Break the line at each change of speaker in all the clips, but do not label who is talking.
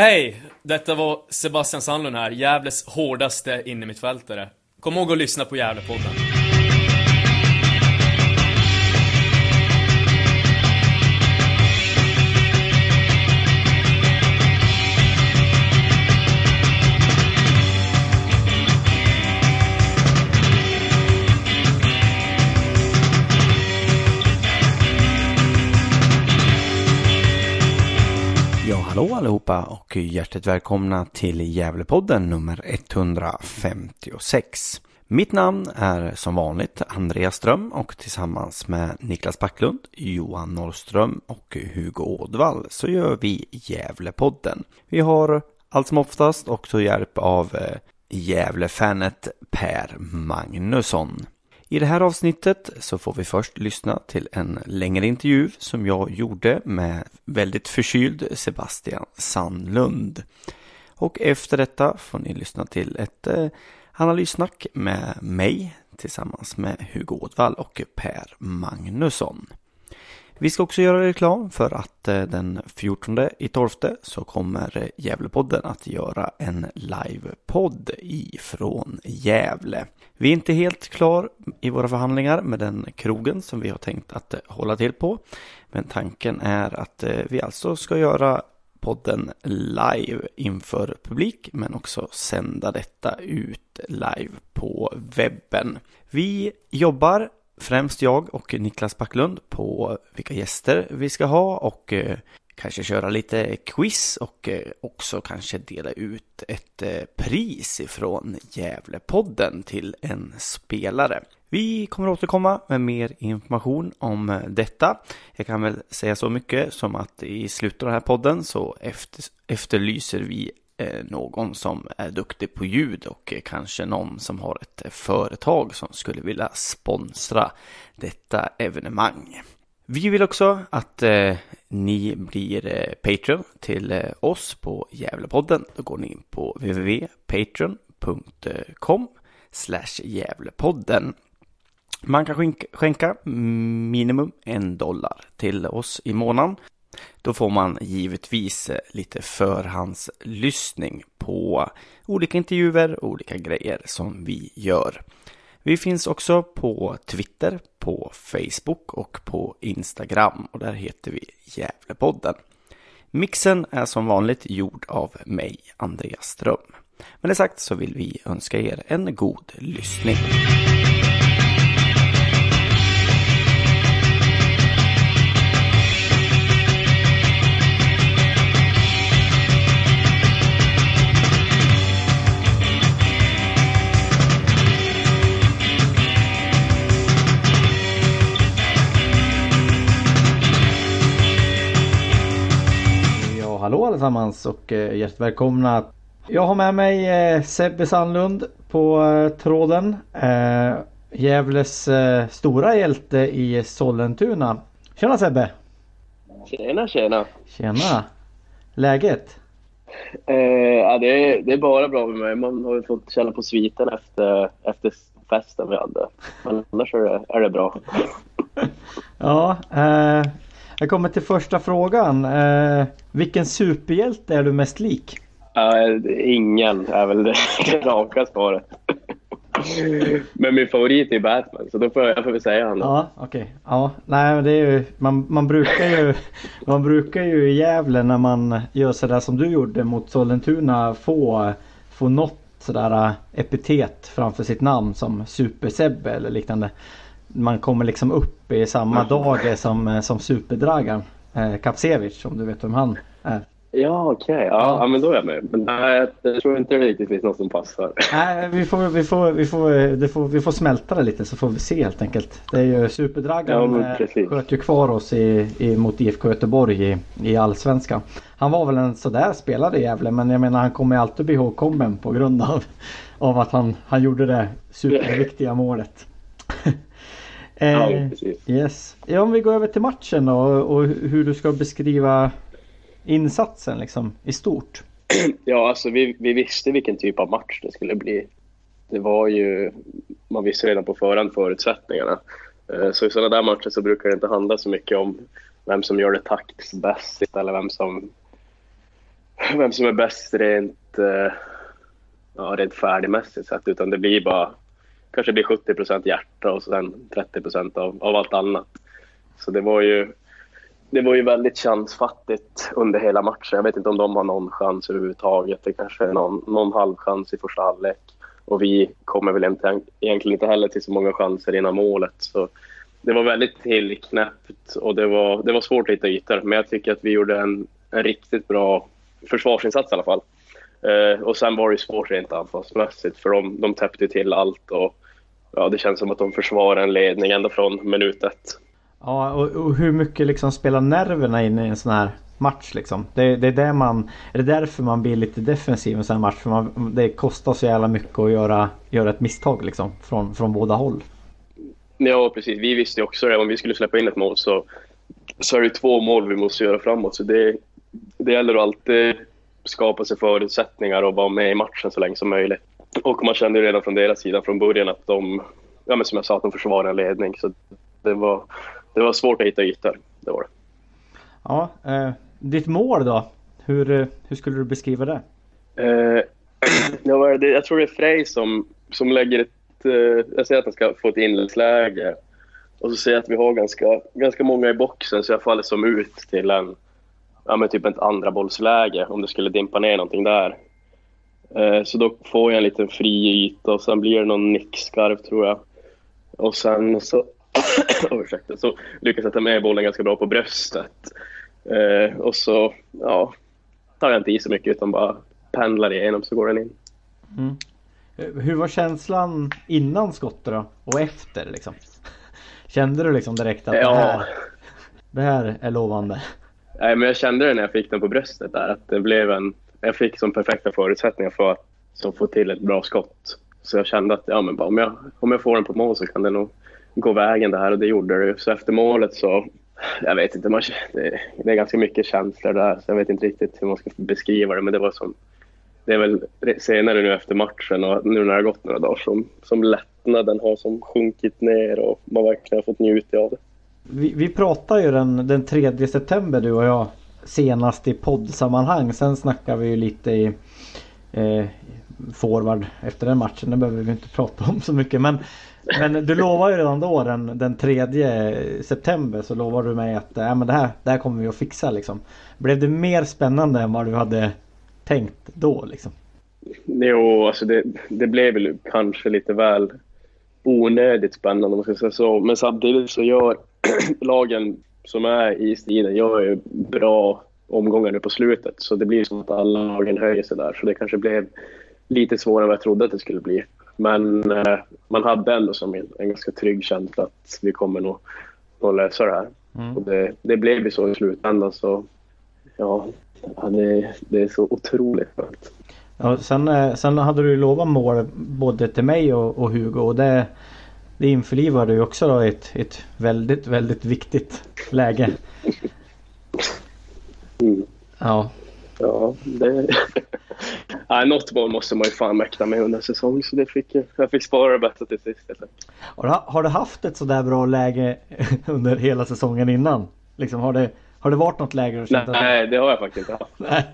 Hej! Detta var Sebastian Sandlund här, Gävles hårdaste innermittfältare. Kom ihåg att lyssna på Gävlepodden.
Allihopa och hjärtligt välkomna till Gävlepodden nummer 156. Mitt namn är som vanligt Andreas Ström och tillsammans med Niklas Backlund, Johan Norrström och Hugo Ådvall så gör vi Gävlepodden. Vi har allt som oftast också hjälp av eh, Gävlefanet Per Magnusson. I det här avsnittet så får vi först lyssna till en längre intervju som jag gjorde med väldigt förkyld Sebastian Sandlund. Och efter detta får ni lyssna till ett eh, analyssnack med mig tillsammans med Hugo Ådvall och Per Magnusson. Vi ska också göra reklam för att eh, den 14 i 12 så kommer eh, Gävlepodden att göra en livepodd ifrån Gävle. Vi är inte helt klar i våra förhandlingar med den krogen som vi har tänkt att eh, hålla till på. Men tanken är att vi alltså ska göra podden live inför publik men också sända detta ut live på webben. Vi jobbar främst jag och Niklas Backlund på vilka gäster vi ska ha och eh, kanske köra lite quiz och eh, också kanske dela ut ett eh, pris ifrån Gävlepodden till en spelare. Vi kommer återkomma med mer information om detta. Jag kan väl säga så mycket som att i slutet av den här podden så efterlyser vi Eh, någon som är duktig på ljud och eh, kanske någon som har ett eh, företag som skulle vilja sponsra detta evenemang. Vi vill också att eh, ni blir eh, Patreon till eh, oss på Gävlepodden. Då går ni in på www.patreon.com Gävlepodden. Man kan skänka minimum en dollar till oss i månaden då får man givetvis eh, lite förhandslyssning på olika intervjuer och olika grejer som vi gör. Vi finns också på Twitter, på Facebook och på Instagram och där heter vi Gävlepodden. Mixen är som vanligt gjord av mig, Andreas Ström. Med det sagt så vill vi önska er en god lyssning. Hallå allesammans och eh, hjärtligt välkomna. Jag har med mig eh, Sebbe Sandlund på eh, tråden. Gävles stora hjälte i Sollentuna. Tjena Sebbe!
Tjena tjena!
Tjena! Läget?
Eh, ja, det, är, det är bara bra med mig. Man har ju fått känna på sviten efter, efter festen vi hade. Men annars är det, är det bra.
ja, eh, jag kommer till första frågan. Eh, vilken superhjälte är du mest lik?
Uh, ingen är väl det raka svaret. men min favorit är Batman, så då får jag, jag får väl säga honom.
Ja, okej. Okay. Ja, nej men det är ju, man, man brukar ju, man brukar ju i Gävle när man gör sådär som du gjorde mot Sollentuna få, få något sådär epitet framför sitt namn som Super-Sebbe eller liknande man kommer liksom upp i samma dag som, eh, som Superdragan. Eh, Kapsevich om du vet vem han är.
Ja okej, okay. ja, ja. men då är jag med. Men nej, jag tror inte det riktigt finns något som passar.
Nej, vi får, vi får, vi får, det får, vi får smälta det lite så får vi se helt enkelt. Det är ju Superdragan ja, eh, sköt ju kvar oss i, i, mot IFK Göteborg i, i Allsvenskan. Han var väl en sådär spelare i Gävle men jag menar han kommer alltid bli ihågkommen på grund av, av att han, han gjorde det superviktiga målet.
Ja, eh, precis.
Yes. Ja, om vi går över till matchen då och hur du ska beskriva insatsen liksom i stort.
Ja, alltså vi, vi visste vilken typ av match det skulle bli. Det var ju, man visste redan på förhand förutsättningarna. Eh, så i sådana där matcher så brukar det inte handla så mycket om vem som gör det taktiskt bäst eller vem som vem som är bäst rent, eh, ja, rent färdigmässigt sett, utan det blir bara kanske blir 70 procent hjärta och sen 30 procent av, av allt annat. Så det var ju det var ju väldigt chansfattigt under hela matchen. Jag vet inte om de har någon chans överhuvudtaget. Det kanske är någon, någon halvchans i första halvlek. Och vi kommer väl inte, egentligen inte heller till så många chanser innan målet. Så det var väldigt tillknäppt och det var, det var svårt att hitta ytor. Men jag tycker att vi gjorde en, en riktigt bra försvarsinsats i alla fall. Eh, och sen var det svårt rent anfallsmässigt för de, de täppte till allt och ja, det känns som att de försvarar en ledning ända från minut ett.
Ja, och, och, hur mycket liksom spelar nerverna in i en sån här match liksom? Det, det är, där man, är det därför man blir lite defensiv i en sån här match? För man, det kostar så jävla mycket att göra, göra ett misstag liksom från, från båda håll.
Ja, precis. Vi visste också det. Om vi skulle släppa in ett mål så, så är det två mål vi måste göra framåt. Så det, det gäller att alltid skapa sig förutsättningar och vara med i matchen så länge som möjligt. Och man kände redan från deras sida från början att de, ja men som jag sa, att de försvarar en ledning. Så det var, det var svårt att hitta ytor. Det var det.
Ja, eh, ditt mål då? Hur, eh, hur skulle du beskriva det?
Eh, jag tror det är Frej som, som lägger ett... Eh, jag säger att han ska få ett inläggsläge. Och så säger jag att vi har ganska, ganska många i boxen så jag faller som ut till en ja, men typ ett andra bollsläge om det skulle dimpa ner någonting där. Eh, så då får jag en liten fri yta och sen blir det någon nickskarv tror jag. Och sen så, oh, ursäkta, så lyckas jag ta med bollen ganska bra på bröstet. Eh, och så ja, tar jag inte i så mycket utan bara pendlar igenom så går den in.
Mm. Hur var känslan innan skottet då? Och efter liksom? Kände du liksom direkt att ja. det, här, det här är lovande?
Nej, men jag kände det när jag fick den på bröstet där att det blev en... Jag fick som perfekta förutsättningar för att så få till ett bra skott. Så jag kände att ja, men bara, om, jag, om jag får den på mål så kan det nog gå vägen det här och det gjorde det. Så efter målet så... Jag vet inte, man, det, det är ganska mycket känslor där så jag vet inte riktigt hur man ska beskriva det men det var som... Det är väl senare nu efter matchen och nu när det har gått några dagar som, som lättnaden har som sjunkit ner och man verkligen har fått njuta av det.
Vi, vi pratade ju den, den 3 september du och jag senast i poddsammanhang. Sen snackade vi ju lite i eh, forward efter den matchen. Det behöver vi inte prata om så mycket. Men, men du lovade ju redan då den, den 3 september så lovade du mig att äh, men det, här, det här kommer vi att fixa liksom. Blev det mer spännande än vad du hade tänkt då liksom?
Jo, alltså det, det blev väl kanske lite väl onödigt spännande om man ska säga så. Men samtidigt så gör lagen som är i stilen gör ju bra omgångar nu på slutet. Så det blir som att alla lagen höjer sig där. Så det kanske blev lite svårare än vad jag trodde att det skulle bli. Men eh, man hade ändå som en, en, ganska trygg känsla att vi kommer nog, nog lösa det här. Mm. Och det, det blev ju så i slutändan. Så ja, det, det är så otroligt skönt.
Ja, sen, eh, sen hade du lovat mål både till mig och, och Hugo och det, det införlivar du också då ett, ett väldigt, väldigt viktigt läge.
Mm.
Ja.
Ja, det... Nej, något mål måste man ju fan mäkta med under säsong så det fick jag. Fick spara det bättre till sist.
Har du, har du haft ett sådär bra läge under hela säsongen innan? Liksom, har, det, har det varit något läge?
Nej, att... det har jag faktiskt inte haft.
Nej.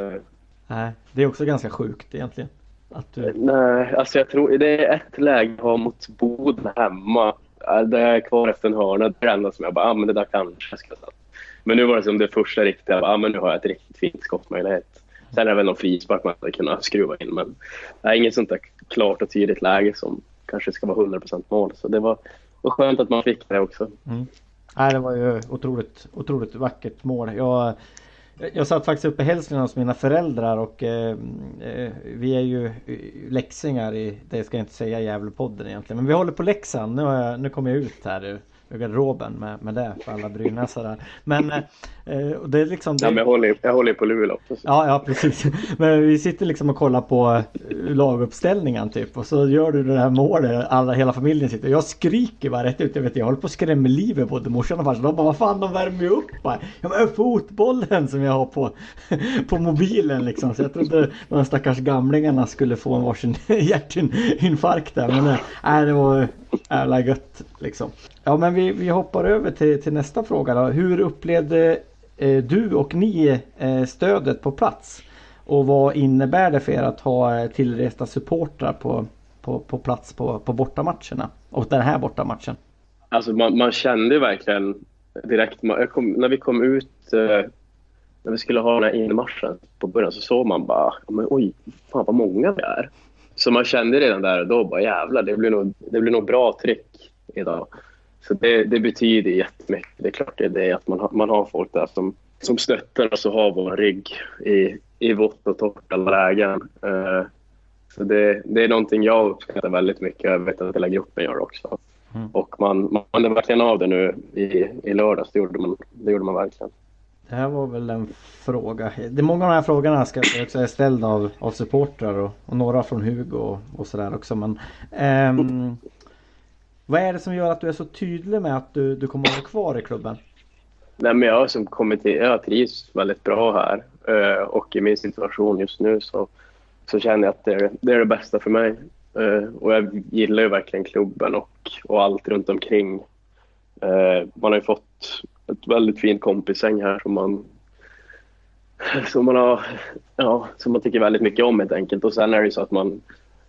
Uh... Nej, det är också ganska sjukt egentligen. Att du...
Nej, alltså jag tror det är ett läge jag har mot Boden hemma. Där jag är kvar efter en hörna. Det är det enda som jag bara, ah, men det där kanske jag ska sätta. Men nu var det som det första riktiga, jag ah, men nu har jag ett riktigt fint skottmöjlighet. Sen är det väl någon frispark man hade kunnat skruva in, men är inget sånt där klart och tydligt läge som kanske ska vara 100% mål. Så det var, var skönt att man fick det också.
Mm. Nej, det var ju otroligt, otroligt vackert mål. Jag jag satt faktiskt uppe i Hälsingland hos mina föräldrar och eh, eh vi är ju eh, läxingar i, det ska jag inte säga Gävlepodden egentligen, men vi håller på Leksand. Nu, jag, nu kommer jag ut här ur garderoben med, med det för alla brynäsar där. Men eh, eh, det är liksom... Det...
Ja, men jag håller, jag håller på Luleå också.
Ja, ja precis. Men vi sitter liksom och kollar på eh, laguppställningen typ och så gör du det här målet. Alla, hela familjen sitter. Jag skriker bara rätt ut. Jag vet jag håller på att skrämma livet både morsan och farsan. De bara vad fan de värmer ju upp bara. Ja men fotbollen som jag har på, på mobilen liksom. Så jag trodde de stackars gamlingarna skulle få en varsin hjärtinfarkt där. Men nej, det var jävla gött liksom. Ja men vi, vi hoppar över till, till nästa fråga då. Hur upplevde eh, du och ni eh, stödet på plats? Och vad innebär det för er att ha eh, tillresta supportrar på, på, på plats på, på bortamatcherna? Och den här bortamatchen?
Alltså man, man kände verkligen direkt, man, kom, när vi kom ut, eh, när vi skulle ha den här inmarschen på början så såg man bara, men, oj, fan vad många vi är. Så man kände redan där och då bara jävlar, det blir nog, det blir nog bra tryck idag. Så det, det betyder jättemycket. Det är klart det är det att man, har, man har folk där som, som stöttar oss och har vår rygg i, i vått och torrt alla lägen. Uh, så det, det är någonting jag uppskattar väldigt mycket. Jag vet att hela gruppen gör också. Mm. Och man, man är verkligen av det nu i, i lördags. Det gjorde, man, det gjorde man verkligen.
Det här var väl en fråga. Det är många av de här frågorna ska också är ställda av, av supportrar och, och några från Hugo och, och sådär också. Men, um, vad är det som gör att du är så tydlig med att du, du kommer att vara kvar i klubben?
Nej, men jag som kommit till, jag trivs väldigt bra här eh, och i min situation just nu så, så känner jag att det är, det är det bästa för mig. Eh, och jag gillar ju verkligen klubben och, och allt runt omkring. Eh, man har ju fått ett väldigt fint kompisgäng här som man, som man, har, ja, som man tycker väldigt mycket om helt enkelt. Och sen är det ju så att man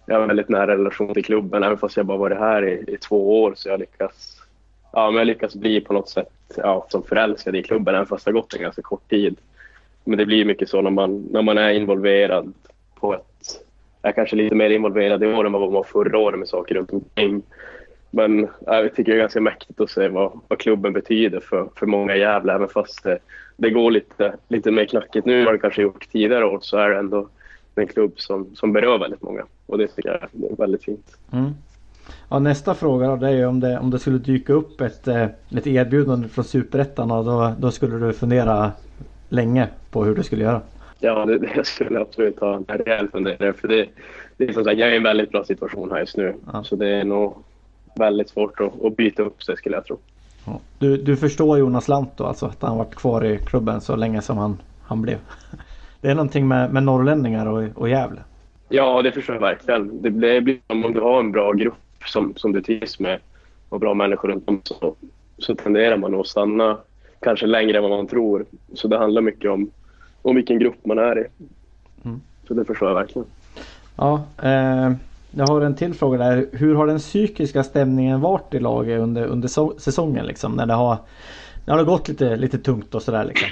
jag har en väldigt nära relation till klubben. Även fast jag bara varit här i, i två år så jag lyckas, ja, men jag lyckas bli på något sätt ja, som förälskad i klubben även fast det har gått en ganska kort tid. Men det blir mycket så när man, när man är involverad på ett... Jag är kanske lite mer involverad i år än vad man var förra året med saker runt omkring. Men jag tycker det är ganska mäktigt att se vad, vad klubben betyder för, för många jävla även fast det, det går lite, lite mer knackigt nu än vad det kanske gjort tidigare år så är det ändå en klubb som, som berör väldigt många. Och det tycker jag är väldigt fint. Mm.
Ja, nästa fråga då, det är om det, om det skulle dyka upp ett, eh, ett erbjudande från Superettan då, då skulle du fundera länge på hur du skulle göra?
Ja, det, det skulle absolut ta en rejäl funderare. För det, det är som sagt, jag är i en väldigt bra situation här just nu. Ja. Så det är nog väldigt svårt att, att byta upp sig skulle jag tro.
Ja. Du, du förstår Jonas Lant då alltså att han varit kvar i klubben så länge som han, han blev? Det är någonting med, med norrlänningar och, och Gävle.
Ja, det förstår jag verkligen. Det blir om du har en bra grupp som, som du trivs med och bra människor runt om så, så tenderar man att stanna kanske längre än vad man tror. Så det handlar mycket om, om vilken grupp man är i. Mm. Så det förstår jag verkligen.
Ja, eh, jag har en till fråga där. Hur har den psykiska stämningen varit i laget under, under so säsongen? Liksom, när det har, när det har gått lite, lite tungt och sådär. Liksom?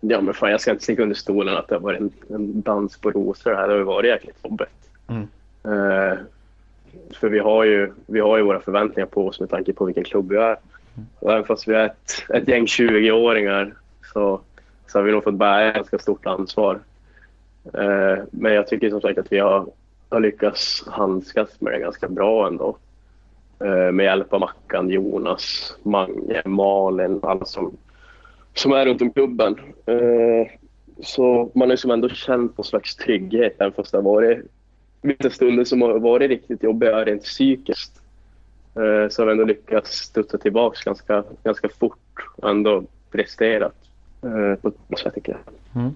Ja, men fan, jag ska inte sticka under stolen att det har varit en, en dans på rosor. Här det har varit jäkligt jobbigt. Mm. Uh, för vi har, ju, vi har ju våra förväntningar på oss med tanke på vilken klubb vi är. Mm. Och även fast vi är ett, ett gäng 20-åringar så, så har vi nog fått bära ett ganska stort ansvar. Uh, men jag tycker som sagt att vi har, har lyckats handskas med det ganska bra ändå. Eh, med hjälp av Mackan, Jonas, Mange, Malin, alla som som är runt om klubben. Eh, så man har ändå känt någon slags trygghet även fast det har varit vissa stunder som har varit riktigt jobbiga rent psykiskt. Eh, så har vi ändå lyckats studsa tillbaka ganska, ganska fort och ändå presterat eh, på ett bra sätt tycker jag. Mm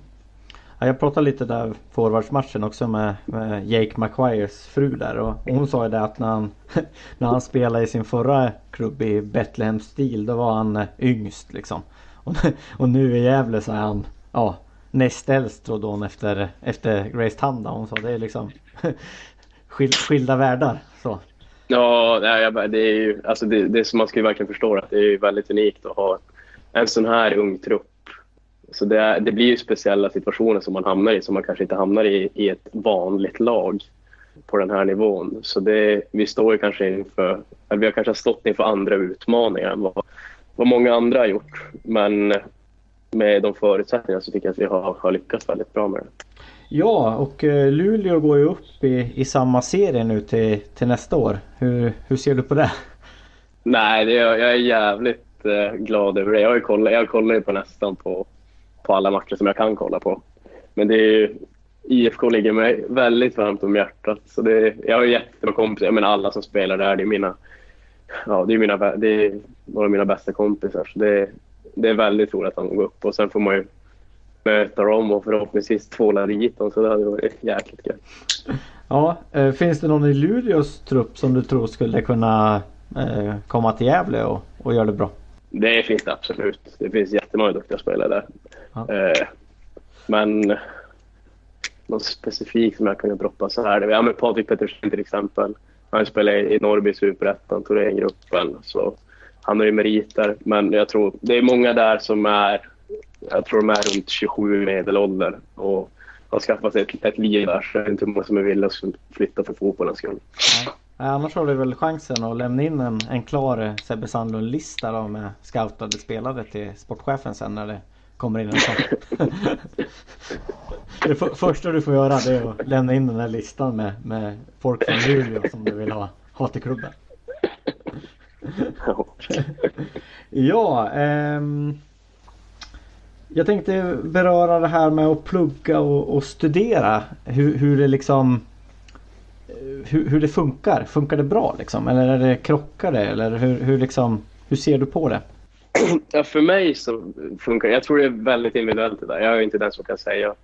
jag pratade lite där forwardsmatchen också med, med Jake McQuires fru där och hon sa ju det att när han, när han spelade i sin förra klubb i Bethlehem stil då var han eh, yngst liksom. Och, och nu i Gävle så är han ja, näst äldst trodde hon efter, efter Grace Tanda. Hon sa det är liksom skilda världar. Så.
Ja, det är ju alltså det, det som man ska ju verkligen förstå att det är väldigt unikt att ha en sån här ung trupp. Så det, det blir ju speciella situationer som man hamnar i som man kanske inte hamnar i i ett vanligt lag på den här nivån. Så det, vi står ju kanske inför, eller vi har kanske stått inför andra utmaningar än vad vad många andra har gjort. Men med de förutsättningarna så tycker jag att vi har, har lyckats väldigt bra med det.
Ja, och eh, Luleå går ju upp i, i samma serie nu till, till nästa år. Hur, hur ser du på det?
Nej, det jag är jävligt eh, glad över det. Jag, kollat, jag kollar ju på nästan på, på alla matcher som jag kan kolla på. Men det är ju, IFK ligger mig väldigt varmt om hjärtat. Så det, jag har jättebra kompisar. Jag menar alla som spelar där, det är mina ja, det är, mina, det är några av mina bästa kompisar. Så det, det är väldigt roligt att de går upp och sen får man ju möta dem och förhoppningsvis tvåla dit dem. Så det hade varit jäkligt kul.
Ja, eh, finns det någon i Luleås trupp som du tror skulle kunna eh, komma till Gävle och, och göra det bra?
Det finns det absolut. Det finns jättemånga duktiga spelare där. Ja. Eh, men någon specifik som jag kunde droppa så här. Ja, men Patrik Pettersson till exempel. Han spelar i Norrby Superettan, Thorengruppen. Så han har ju meriter. Men jag tror det är många där som är, jag tror de är runt 27 medelålder och har skaffat sig ett, ett liv där. Så det är inte många som är villiga att flytta för fotbollens skull.
Nej. Annars har du väl chansen att lämna in en, en klar Sebbe Sandlund-lista med scoutade spelare till sportchefen sen när det kommer in en sån. det för, första du får göra det är att lämna in den här listan med, med folk från Luleå som du vill ha, ha till klubben. ja, ehm, jag tänkte beröra det här med att plugga och, och studera. Hur, hur det liksom hur, hur, det funkar. Funkar det bra liksom? Eller är det krockar det? Eller hur, hur, liksom, hur ser du på det?
Ja, för mig så funkar det. Jag tror det är väldigt individuellt det där. Jag är inte den som kan säga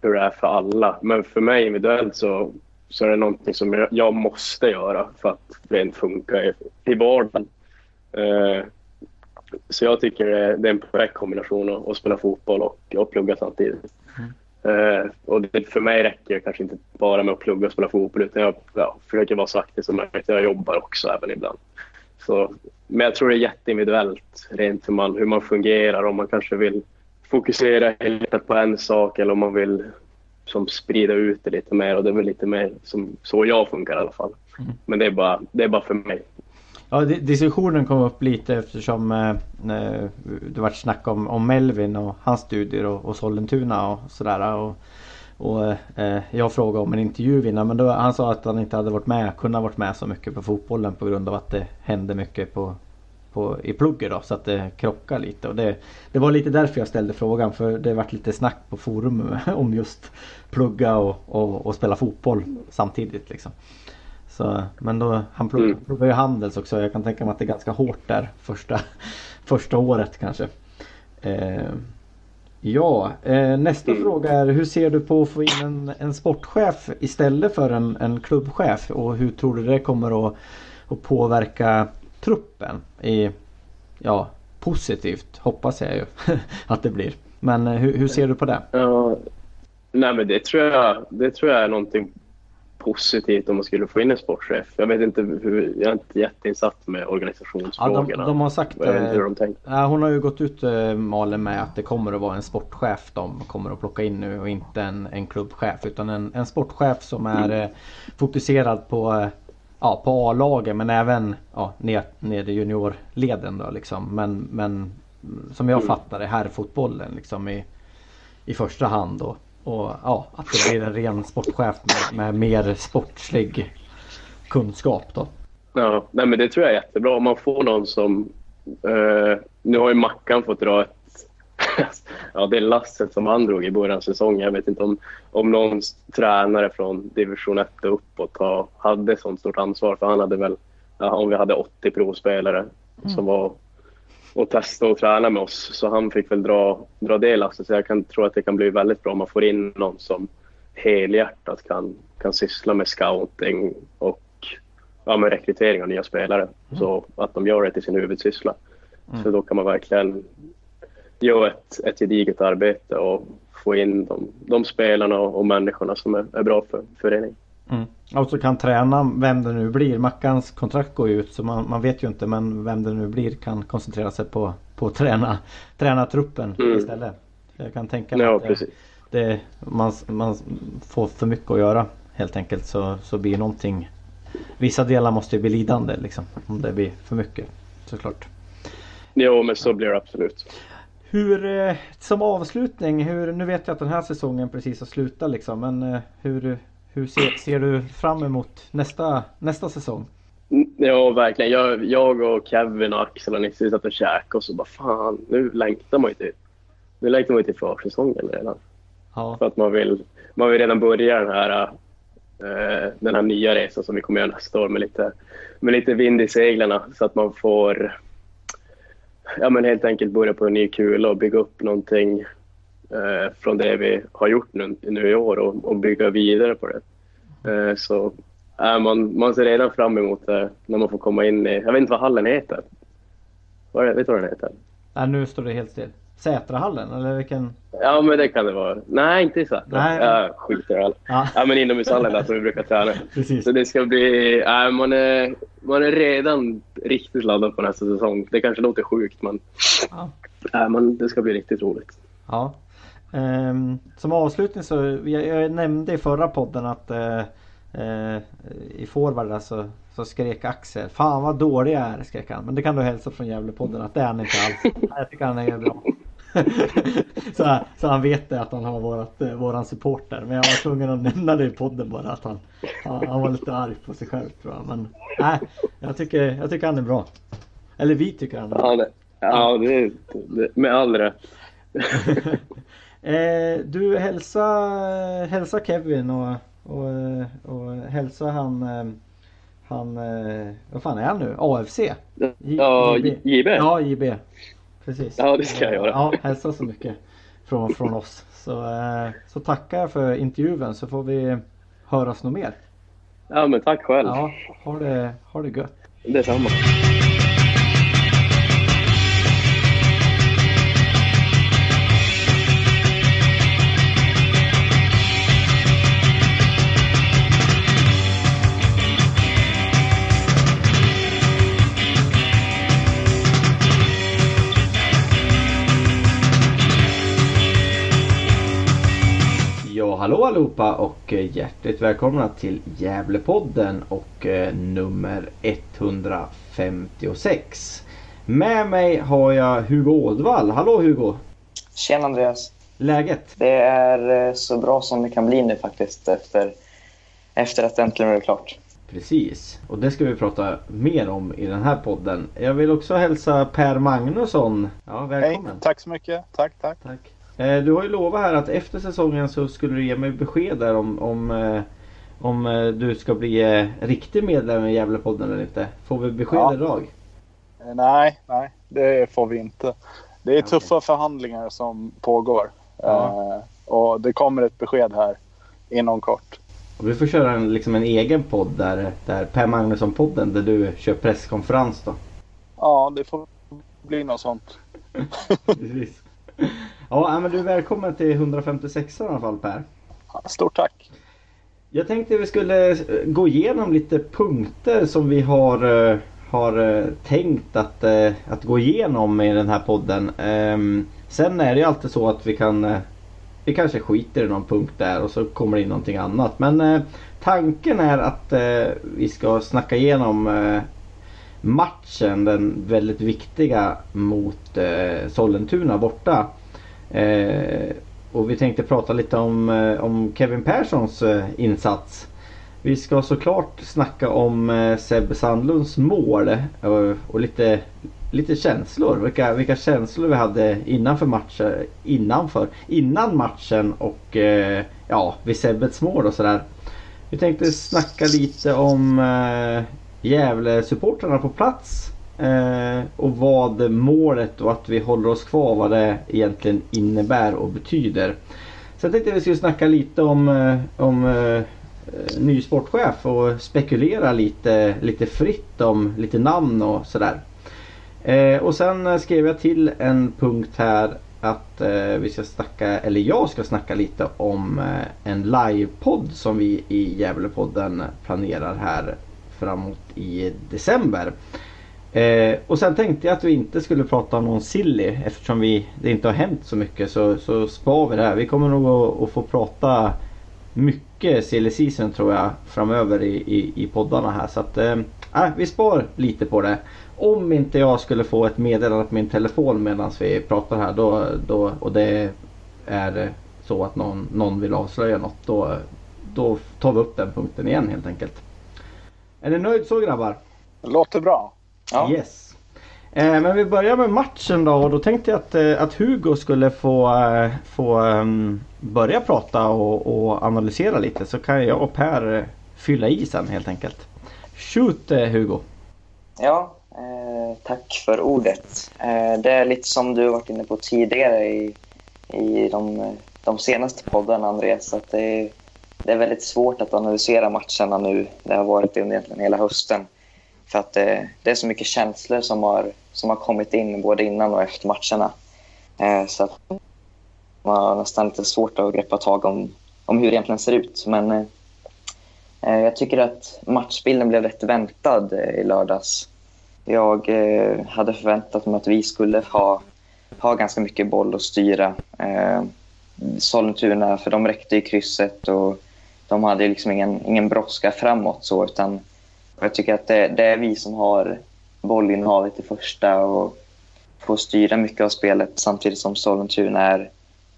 hur det är för alla. Men för mig individuellt så, så är det någonting som jag, måste göra för att det funkar i, i vardagen. Uh, så jag tycker det är en perfekt kombination att, att spela fotboll och, och plugga samtidigt. Mm. Uh, och det, för mig räcker det kanske inte bara med att plugga och spela fotboll utan jag ja, försöker vara så aktiv som möjligt. Jag jobbar också även ibland. Så, men jag tror det är jätteindividuellt rent hur man, hur man fungerar. Om man kanske vill fokusera helt på en sak eller om man vill som sprida ut det lite mer. Och det är väl lite mer som så jag funkar i alla fall. Mm. Men det är, bara, det är bara för mig.
Ja, diskussionen kom upp lite eftersom eh, eh, det vart snack om, om Melvin och hans studier och, och Sollentuna och sådär. Och, och eh, jag frågade om en intervju innan men då, han sa att han inte hade varit med, kunnat varit med så mycket på fotbollen på grund av att det hände mycket på, på, i plugget då så att det krockar lite. Och det, det var lite därför jag ställde frågan för det vart lite snack på forum om just plugga och, och, och spela fotboll samtidigt liksom. Så, men då, han pluggar, mm. pluggar ju Handels också. Jag kan tänka mig att det är ganska hårt där första, första året kanske. Eh, ja, eh, nästa mm. fråga är hur ser du på att få in en, en sportchef istället för en, en klubbchef? Och hur tror du det kommer att, att påverka truppen? I, ja, positivt hoppas jag ju att det blir. Men eh, hur, hur ser du på det?
Ja, nej men det tror jag, det tror jag är någonting positivt om man skulle få in en sportchef. Jag vet inte hur, jag är inte jätteinsatt med organisationsfrågorna.
Ja, de, de har sagt, jag vet inte hur de tänkt. Ja, hon har ju gått ut äh, Malin med att det kommer att vara en sportchef de kommer att plocka in nu och inte en, en klubbchef. Utan en, en sportchef som är mm. fokuserad på ja, på A-lagen men även ja, ner, ner i juniorleden då liksom. Men, men som jag mm. fattar det, här fotbollen liksom i, i första hand då. Och ja, att det blir en ren sportchef med, med mer sportslig kunskap då.
Ja, nej men det tror jag är jättebra. Om man får någon som... Eh, nu har ju Mackan fått dra ett... ja, det lasset som han drog i början av säsongen. Jag vet inte om, om någon tränare från division 1 och uppåt har, hade sånt stort ansvar. För han hade väl, ja, om vi hade 80 provspelare mm. som var och testa och träna med oss. Så han fick väl dra, dra det lasset. Så jag kan tro att det kan bli väldigt bra om man får in någon som helhjärtat kan, kan syssla med scouting och ja, med rekrytering av nya spelare. Mm. Så att de gör det till sin huvudsyssla. Mm. Så då kan man verkligen göra ett, ett gediget arbete och få in de, de spelarna och, och människorna som är, är bra för föreningen.
Mm. Och så kan träna vem det nu blir. Mackans kontrakt går ju ut så man, man, vet ju inte men vem det nu blir kan koncentrera sig på, på att träna, träna truppen mm. istället. Jag kan tänka mig
ja,
att det, det, man, man får för mycket att göra helt enkelt så, så blir någonting Vissa delar måste ju bli lidande liksom om det blir för mycket såklart.
Jo men så blir det absolut.
Hur, eh, som avslutning, hur, nu vet jag att den här säsongen precis har slutat liksom men eh, hur, hur ser, ser, du fram emot nästa, nästa säsong?
Ja, verkligen. Jag, jag och Kevin och Axel och Nisse satt och käkade och så bara fan, nu längtar man ju till, nu längtar man ju till försäsongen redan. Ja. För att man vill, man vill redan börja den här, uh, den här nya resan som vi kommer göra nästa år med lite, med lite vind i seglarna så att man får ja, men helt enkelt börja på en ny kula och bygga upp någonting eh, från det vi har gjort nu, nu i år och, och bygga vidare på det. Eh, så äh, man, man ser redan fram emot det när man får komma in i, jag vet inte vad hallen heter. Vad vet du vad den heter?
Nej, nu står det helt still.
Sätrahallen eller vilken?
Ja, men det kan det vara. Nej, inte i Sätra.
Nej.
Jag skiter i det.
Ja,
Ja, men inomhushallen där som vi brukar träna.
precis.
Så det ska bli... Nej, man, är, man är redan riktigt laddad på nästa säsong. Det kanske låter sjukt, men
Ja.
nej, man, det ska bli riktigt roligt.
Ja. Ehm, som avslutning så, jag, jag nämnde i förra podden att eh, eh, i forward så, så skrek Axel Fan vad dålig jag är skrek han. Men det kan du hälsa från Gävlepodden att det är han inte alls. Jag tycker han är bra. så, så han vet det att han har vårat, eh, våran supporter. Men jag var tvungen att nämna det i podden bara att han, han, han var lite arg på sig själv tror jag. Men nej, jag tycker, jag tycker han är bra. Eller vi tycker han är bra.
Ja, det, ja det, det, med all rätt.
Eh, du hälsa, hälsa Kevin och, och, och hälsa han, eh, han, eh, vad fan är han nu? AFC? J-
Ja, JB?
Ja, JB. Precis.
Ja, det ska jag göra.
Ja, hälsa så mycket från, från oss. Så, eh, så tackar jag för intervjun så får vi höras nog mer.
Ja, men tack själv.
Ja, ha det, ha det gött.
Detsamma.
Hallå allihopa och eh, hjärtligt välkomna till Gävlepodden och eh, nummer 156. Med mig har jag Hugo Ådvall. Hallå Hugo!
Tjena Andreas.
Läget?
Det är eh, så bra som det kan bli nu faktiskt efter, efter att det äntligen blev klart.
Precis, och det ska vi prata mer om i den här podden. Jag vill också hälsa Per Magnusson. Ja,
Hej,
välkommen!
tack så mycket. Tack, tack.
Tack. Eh, Du har ju lovat här att efter säsongen så skulle du ge mig besked där om, om, eh, om eh, du ska bli riktig medlem i Gävlepodden eller inte. Får vi besked
Ja.
idag?
Nej, nej, det får vi inte. Det är
Okej.
tuffa förhandlingar som pågår.
Ja.
Och det kommer ett besked här inom kort.
Och vi får köra en, liksom en egen podd där, där Per Magnusson-podden där du kör presskonferens då.
Ja, det får bli något sånt.
Precis. Ja, men du är välkommen till 156 i alla fall Per.
Stort tack.
Jag tänkte vi skulle eh, gå igenom lite punkter som vi har, eh, har eh, tänkt att, att gå igenom i den här podden. Ehm, Sen är det ju alltid så att vi kan Vi kanske skiter i någon punkt där och så kommer det in någonting annat. Men tanken är att vi ska snacka igenom matchen, den väldigt viktiga mot eh, Sollentuna borta. Eh, och vi tänkte prata lite om, eh, om Kevin Perssons eh, insats. Vi ska såklart snacka om eh, Sebbe Sandlunds mål och, och lite, lite känslor. Vilka, vilka känslor vi hade innanför matchen, innanför, innan matchen och eh, ja, vid Sebbets mål och sådär. Vi tänkte snacka lite om eh, Gävle-supportrarna på plats. Eh, och vad målet och att vi håller oss kvar, vad det egentligen innebär och betyder. Sen tänkte jag vi skulle snacka lite om, eh, om eh, eh, ny sportchef och spekulera lite, lite fritt om lite namn och sådär. Eh, och sen skrev jag till en punkt här att eh, vi ska snacka, eller jag ska snacka lite om en livepodd som vi i Gävlepodden planerar här framåt i december. Eh, och sen tänkte jag att vi inte skulle prata om någon silly eftersom vi, det inte har hänt så mycket så, så spar vi det här. Vi kommer nog att, att få prata mycket silly season tror jag framöver i, i, i poddarna här. Så att eh, äh, vi spar lite på det. Om inte jag skulle få ett meddelande på min telefon medan vi pratar här då, då, och det är så att någon, någon vill avslöja något då, då tar vi upp den punkten igen helt enkelt. Är ni nöjd så grabbar?
Låter bra.
Ja,
Yes. Eh, men vi börjar med matchen då och då tänkte jag att, eh, att Hugo skulle få, eh, få ehm, börja prata och, och analysera lite så kan jag och Per eh, fylla i sen helt enkelt. Shoot Hugo!
ja eh, tack för ordet. Eh, det är lite som du varit inne på tidigare i, i de, de senaste poddarna Andreas. Att det, är, det är väldigt svårt att analysera matcherna nu. Det har varit det under egentligen hela hösten. För att det, det är så mycket känslor som har, som har kommit in både innan och efter matcherna. Eh, så att man har nästan lite svårt att greppa tag om, om hur det egentligen ser ut. Men eh, eh, jag tycker att matchbilden blev rätt väntad eh, i lördags. Jag eh, hade förväntat mig att vi skulle ha, ha ganska mycket boll att styra. Eh, Sollentuna, för de räckte i krysset och de hade liksom ingen, ingen brådska framåt. så utan jag tycker att det, det är vi som har bollinnehavet i första och får styra mycket av spelet samtidigt som Sollentuna är,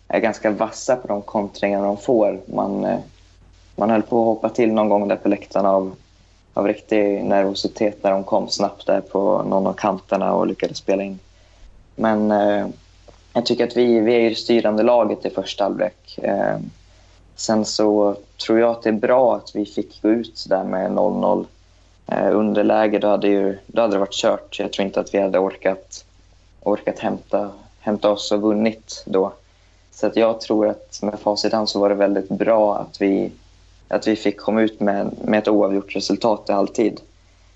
är ganska vassa på de kontringar de får. Man, eh, man höll på att hoppa till någon gång där på läktarna av, av riktig nervositet när de kom snabbt där på någon av kanterna och lyckades spela in. Men eh, jag tycker att vi, vi är det styrande laget i första halvlek. Eh, sen så tror jag att det är bra att vi fick gå ut där med 0-0. Eh, underläge, då hade, ju, då hade det varit kört. Jag tror inte att vi hade orkat, orkat hämta, hämta oss och vunnit då. Så att jag tror att med facit hand så var det väldigt bra att vi, att vi fick komma ut med, med ett oavgjort resultat i halvtid.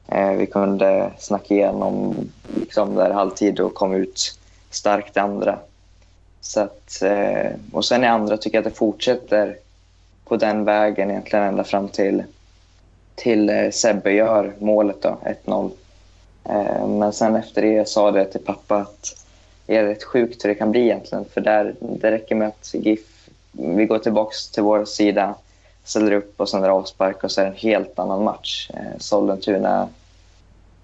Eh, vi kunde snacka igenom liksom, där halvtid och komma ut starkt i andra. Så att, eh, och sen i andra tycker jag att det fortsätter på den vägen egentligen ända fram till, till eh, Sebbe gör målet då, 1-0. Eh, men sen efter det sa det till pappa att det är rätt sjukt hur det kan bli egentligen. För där, det räcker med att GIF, vi går tillbaka till vår sida, ställer upp och sen är det avspark och så är det en helt annan match. Eh, Sollentuna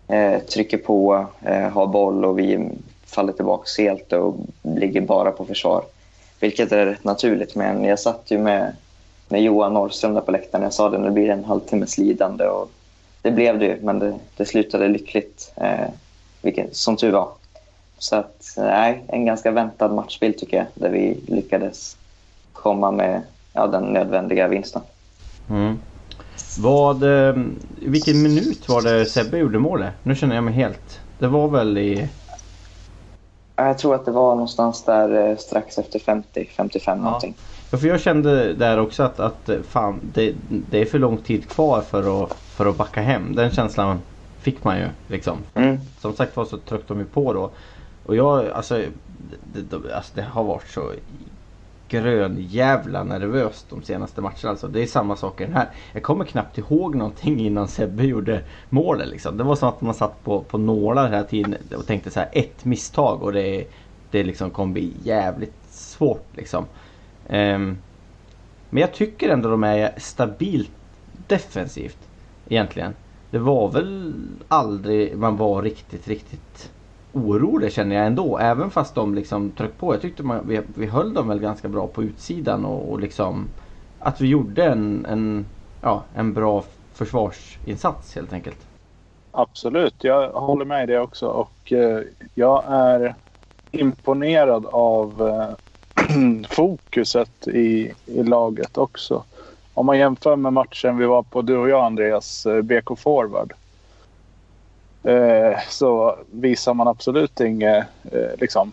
eh, trycker på, eh, har boll och vi faller tillbaka helt och ligger bara på försvar. Vilket är rätt naturligt, men jag satt ju med, med Johan Norrström där på läktaren. Jag sa det, nu blir det en halvtimmes lidande och det blev det ju, men det, det slutade lyckligt, eh, vilket, som tur var. Så att, nej, en ganska väntad matchbild tycker jag, där vi lyckades komma med ja, den nödvändiga vinsten.
Mm. Vad, eh, vilken minut var det Sebbe gjorde målet? Nu känner jag mig helt... Det var väl i...
Jag tror att det var någonstans där eh, strax efter 50, 55 ja. någonting.
För jag kände där också att, att fan, det, det är för lång tid kvar för att, för att backa hem. Den känslan fick man ju liksom. Mm. Som sagt var så tryckte de ju på då. Och jag, alltså det, det, alltså det har varit så grönjävla nervöst de senaste matcherna. Alltså, det är samma sak i den här. Jag kommer knappt ihåg någonting innan Sebbe gjorde målet. Liksom. Det var som att man satt på, på nålar hela tiden och tänkte så här ett misstag och det, det liksom kommer bli jävligt svårt. Liksom. Ehm, men jag tycker ändå de är stabilt defensivt egentligen. Det var väl aldrig man var riktigt, riktigt orolig känner jag ändå. Även fast de liksom tryckte på. Jag tyckte man, vi, vi höll dem väl ganska bra på utsidan och, och liksom att vi gjorde en, en, ja, en bra försvarsinsats helt enkelt.
Absolut, jag håller med i det också och eh, jag är imponerad av eh, fokuset i, i laget också. Om man jämför med matchen vi var på, du och jag Andreas, eh, BK Forward eh, så visar man absolut inget eh, liksom,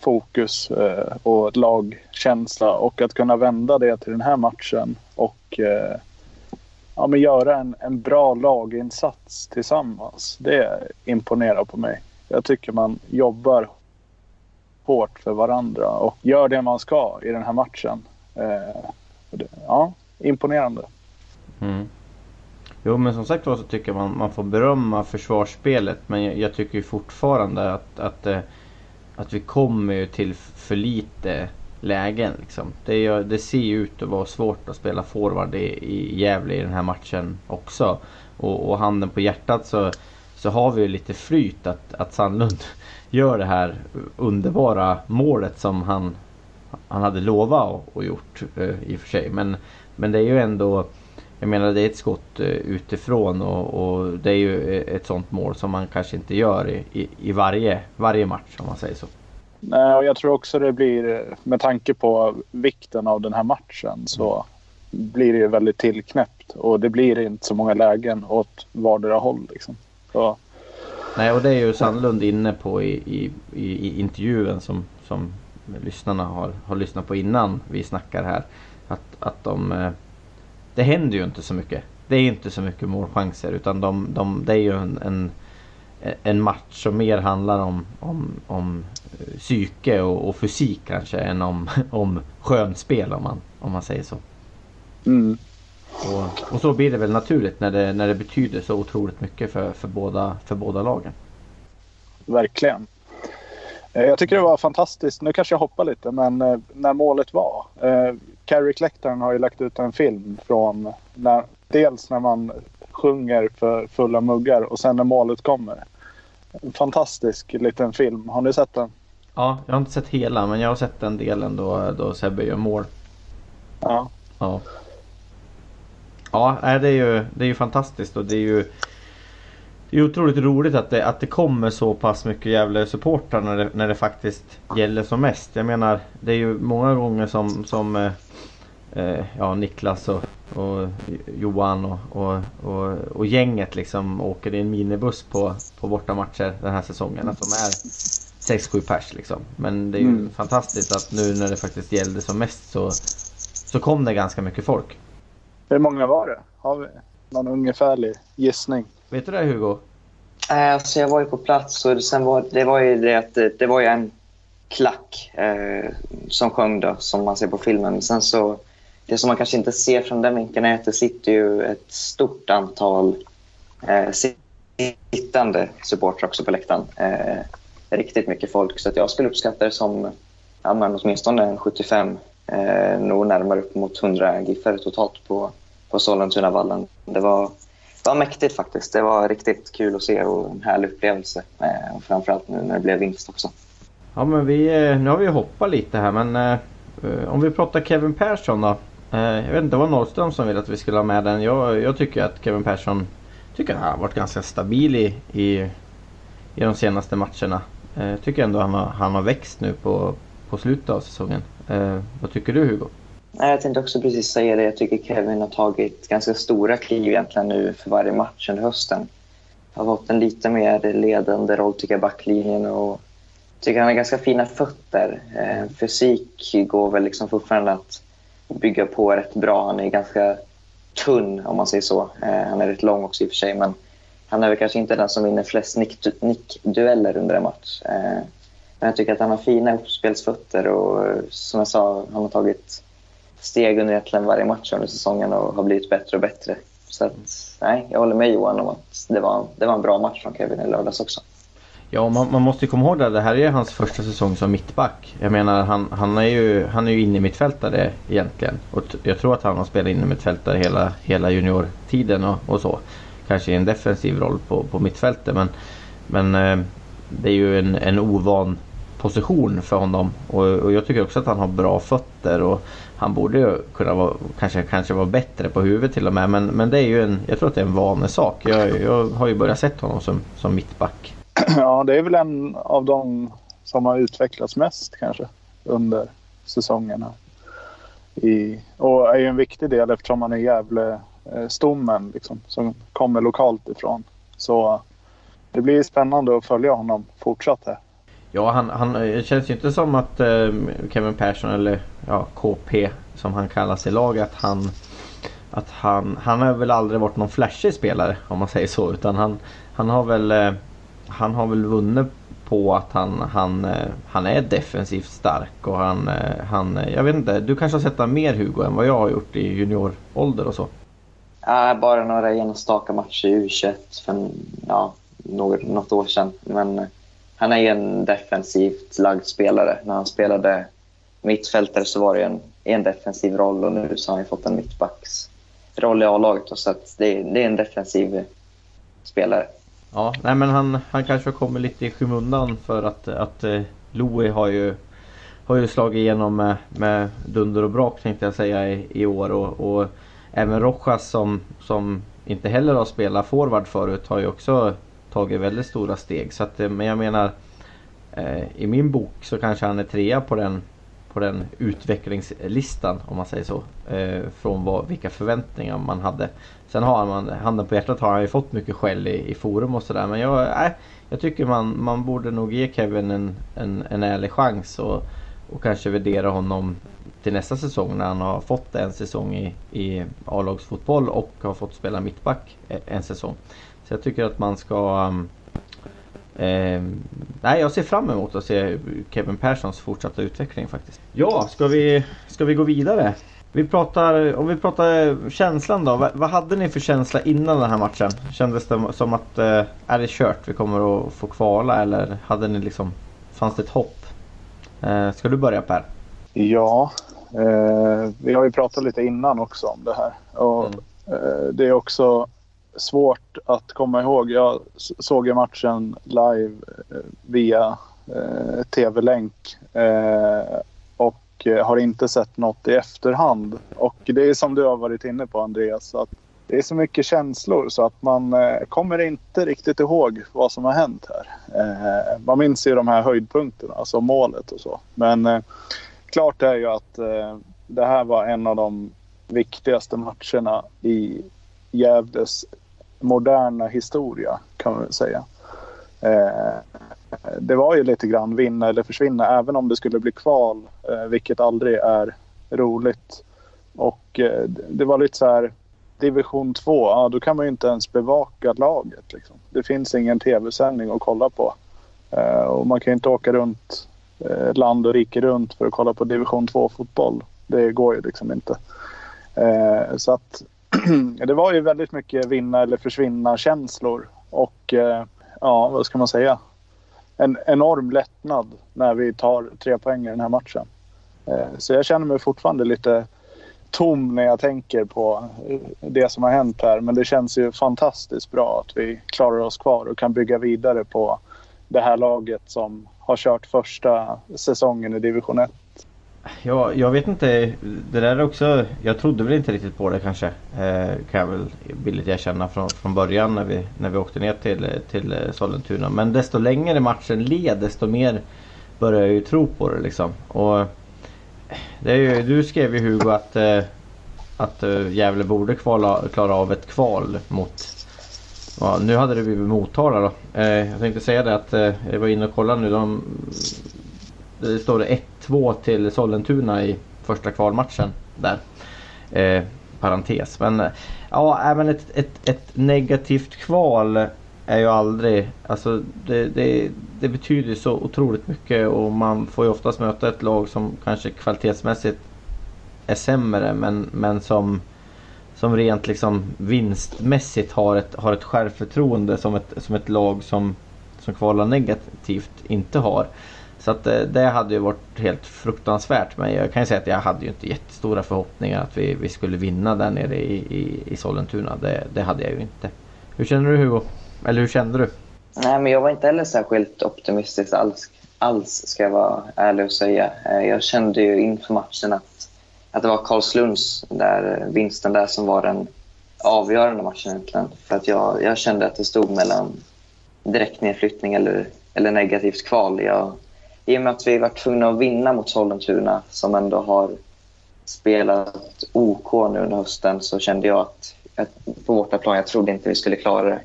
fokus eh, och lagkänsla. Och att kunna vända det till den här matchen och eh, ja, men göra en, en bra laginsats tillsammans. Det imponerar på mig. Jag tycker man jobbar support för varandra och gör det man ska i den här matchen. Eh, ja, imponerande.
Mm. Jo men som sagt var så tycker man man får berömma försvarsspelet. Men jag, jag tycker fortfarande att, att, eh, att vi kommer till för lite lägen. Liksom. Det, det ser ju ut att vara svårt att spela forward i, i Gävle i den här matchen också. Och, och handen på hjärtat så, så har vi ju lite flyt att, att Sandlund gör det här underbara målet som han, han hade lovat och, och gjort eh, i och för sig. Men, men det är ju ändå jag menar det är ett skott eh, utifrån och, och, det är ju eh, ett sånt mål som man kanske inte gör i, i, i varje, varje match om man säger så.
Nej, och jag tror också det blir, med tanke på vikten av den här matchen, så mm. blir det ju väldigt tillknäppt. Och det blir inte så många lägen åt vardera håll. Liksom. Så.
Nej, och det är ju Sandlund inne på i, i, i intervjun som, som lyssnarna har, har lyssnat på innan vi snackar här. Att, att de eh, det händer ju inte så mycket. Det är inte så mycket målchanser utan de, de, det är ju en, en, en match som mer handlar om, om, om eh, psyke och, och fysik kanske än om, om skönspel om man, om man säger så.
Mm.
Och, och, så blir det väl naturligt när det, när det betyder så otroligt mycket för, för, båda, för båda lagen.
Verkligen. Eh, jag tycker det var fantastiskt. Nu kanske jag hoppar lite, men eh, när målet var. Eh, Carrie Clecton har ju lagt ut en film från när, dels när man sjunger för fulla muggar och sen när målet kommer. En fantastisk liten film. Har ni sett den?
Ja, jag har inte sett hela men jag har sett den delen då, då Sebbe gör mål.
Ja.
Ja. Ja, det är ju, det är ju fantastiskt och det är ju det är otroligt roligt att det, att det kommer så pass mycket jävla supportrar när det, när det faktiskt gäller som mest. Jag menar, det är ju många gånger som, som eh, eh ja, Niklas och, och Johan och, och, och, och, gänget liksom åker i en minibuss på, på bortamatcher den här säsongen. Att de är 6-7 pers liksom. Men det är ju mm. fantastiskt att nu när det faktiskt gällde som mest så, så kom det ganska mycket folk.
Hur många var det? Har vi någon ungefärlig gissning?
Vet du det Hugo?
Alltså jag var ju på plats och sen var, det var ju det att det, det var ju en klack eh, som sjöng då, som man ser på filmen. Sen så, det som man kanske inte ser från den vinkeln är att det sitter ju ett stort antal eh, sittande supportrar också på läktaren. Eh, riktigt mycket folk, så att jag skulle uppskatta det som ja, men åtminstone en 75, eh, nog närmare upp mot 100 giffare totalt på, på Sollentunavallen. Det var det var mäktigt faktiskt. Det var riktigt kul att se och en härlig upplevelse. Eh, framförallt nu när det blev vinst också.
Ja men vi, eh, nu har vi hoppat lite här men eh, eh, om vi pratar Kevin Persson då. Eh, jag vet inte, det var Norrström som ville att vi skulle ha med den. Jag, jag tycker att Kevin Persson tycker han har varit ganska stabil i, i, i de senaste matcherna. Jag eh, tycker ändå han har, han har växt nu på, på slutet av säsongen. Eh, vad tycker du Hugo?
Jag tänkte också precis säga det. Jag tycker Kevin har tagit ganska stora kliv egentligen nu för varje match under hösten. Har fått en lite mer ledande roll tycker jag backlinjen och tycker han har ganska fina fötter. Eh, fysik går väl liksom fortfarande att bygga på rätt bra. Han är ganska tunn om man säger så. Eh, han är rätt lång också i och för sig men han är väl kanske inte den som vinner flest nickdueller nick under en match. Eh, men jag tycker att han har fina uppspelsfötter och eh, som jag sa, han har tagit steg under egentligen varje match under säsongen och har blivit bättre och bättre. Så att, nej, jag håller med Johan om att det var, det var en bra match från Kevin i lördags också.
Ja, man, man måste ju komma ihåg det. Det här är hans första säsong som mittback. Jag menar, han, han är ju, han är ju inne mittfältare egentligen. Och jag tror att han har spelat inne mittfältare hela, hela juniortiden och, och så. Kanske i en defensiv roll på, på mittfältet. Men, men eh, det är ju en, en ovan position för honom. Och, och, jag tycker också att han har bra fötter. Och han borde ju kunna vara, kanske, kanske vara bättre på huvudet till och med. Men, men det är ju en, jag tror att det är en vanesak. Jag, jag har ju börjat sett honom som, som mittback.
Ja, det är väl en av de som har utvecklats mest kanske under säsongerna. I, och är ju en viktig del eftersom han är Gävle eh, stommen liksom, som kommer lokalt ifrån. Så det blir spännande att följa honom fortsatt här.
Ja, han, han, eh, det känns ju inte som att eh, Kevin Persson eller ja, KP som han kallas i laget att han att han, han har väl aldrig varit någon flashig spelare om man säger så utan han, han har väl eh, han har väl vunnit på att han, han, eh, han är defensivt stark och han, eh, han eh, jag vet inte, du kanske har sett honom mer Hugo än vad jag har gjort i juniorålder och så?
Ja, bara några enstaka matcher i U21 för ja, något, något år sedan men eh, han är ju en defensivt lagd spelare. När han spelade mittfältare så var det en, en defensiv roll och nu så har han fått en mittbacksroll i A-laget. Så att det, det, är en defensiv spelare.
Ja, nej men han, han kanske har kommit lite i skymundan för att, att eh, Louis har ju, har ju slagit igenom med, med dunder och brak tänkte jag säga i, i år. Och, och även Rojas som, som inte heller har spelat forward förut har ju också tagit väldigt stora steg. Så att, eh, men jag menar eh, i min bok så kanske han är trea på den, på den utvecklingslistan om man säger så. Eh, från vad, vilka förväntningar man hade. Sen har man, handen på hjärtat har han ju fått mycket skäll i, i forum och sådär. Men jag, äh, jag tycker man, man borde nog ge Kevin en, en, en ärlig chans. Och, och kanske värdera honom till nästa säsong när han har fått en säsong i, i A-lagsfotboll och har fått spela mittback eh, en säsong. Så jag tycker att man ska um, Eh, nej, jag ser fram emot att se Kevin Perssons fortsatta utveckling faktiskt. Ja, ska vi, ska vi gå vidare? Vi pratar, om vi pratar känslan då. Vad, vad hade ni för känsla innan den här matchen? Kändes det som att eh, är det kört? Vi kommer att få kvala eller hade ni liksom, fanns det ett hopp? Eh, ska du börja Per?
Ja, eh, vi har ju pratat lite innan också om det här. Och,
Mm.
eh, det är också svårt att komma ihåg. Jag såg ju matchen live eh, via eh, tv-länk eh, och eh, har inte sett något i efterhand. Och det är som du har varit inne på Andreas, att det är så mycket känslor så att man eh, kommer inte riktigt ihåg vad som har hänt här. Eh, man minns ju de här höjdpunkterna, alltså målet och så. Men eh, klart är ju att eh, det här var en av de viktigaste matcherna i Gävles moderna historia kan man väl säga. Eh, det var ju lite grann vinna eller försvinna även om det skulle bli kval, eh, vilket aldrig är roligt. Och eh, det var lite så här division 2, ja, då kan man ju inte ens bevaka laget. Liksom. Det finns ingen tv-sändning att kolla på. Eh, och man kan ju inte åka runt eh, land och rike runt för att kolla på division 2-fotboll. Det går ju liksom inte. Eh, så att det var ju väldigt mycket vinna eller försvinna känslor. Och eh, ja, vad ska man säga? En enorm lättnad när vi tar tre poäng i den här matchen. Eh, så jag känner mig fortfarande lite tom när jag tänker på eh, det som har hänt här. Men det känns ju fantastiskt bra att vi klarar oss kvar och kan bygga vidare på det här laget som har kört första säsongen i division 1.
Ja, jag vet inte. Det där är också... Jag trodde väl inte riktigt på det kanske. Eh, kan jag väl billigt erkänna från, från början när vi, när vi åkte ner till, till eh, Sollentuna. Men desto längre matchen led desto mer började jag ju tro på det liksom. Och det är ju, du skrev ju Hugo att, eh, att eh, Gävle borde kvala, klara av ett kval mot Ja, nu hade det blivit Motala då. Eh, jag tänkte säga det att eh, jag var inne och kollade nu. De, det står det 1-2 till Sollentuna i första kvalmatchen där. Eh, parentes. Men eh, ja, även ett, ett, ett negativt kval är ju aldrig... Alltså det, det, det betyder så otroligt mycket och man får ju oftast möta ett lag som kanske kvalitetsmässigt är sämre men, men som som rent liksom vinstmässigt har ett, har ett självförtroende som ett, som ett lag som, som kvalar negativt inte har. Så att eh, det, hade ju varit helt fruktansvärt. Men jag kan ju säga att jag hade ju inte jättestora förhoppningar att vi, vi skulle vinna där nere i, i, i Sollentuna. Det, det hade jag ju inte. Hur känner du Hugo? Eller hur kände du?
Nej, men jag var inte heller särskilt optimistisk alls, alls ska jag vara ärlig och säga. Eh, jag kände ju inför matchen att, att det var Karlslunds där, vinsten där som var den avgörande matchen egentligen. För att jag, jag kände att det stod mellan direkt nedflyttning eller, eller negativt kval. Jag, i och med att vi var tvungna att vinna mot Sollentuna som ändå har spelat OK nu under hösten så kände jag att, att på bortaplan, jag trodde inte vi skulle klara det.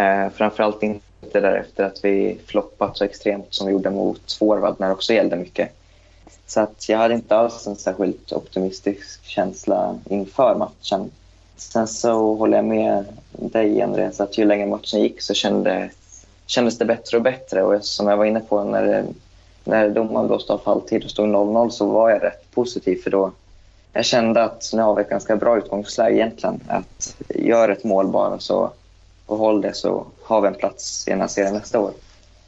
Eh, framförallt inte därefter att vi floppat så extremt som vi gjorde mot forward när det också gällde mycket. Så att jag hade inte alls en särskilt optimistisk känsla inför matchen. Sen så håller jag med dig Andreas att ju längre matchen gick så kände, kändes det bättre och bättre. Och som jag var inne på när, det- när domaren blåste av halvtid och stod 0-0 så var jag rätt positiv för då jag kände att nu har vi ett ganska bra utgångsläge egentligen. Att gör ett mål bara så och håll det så har vi en plats i den här serien nästa år.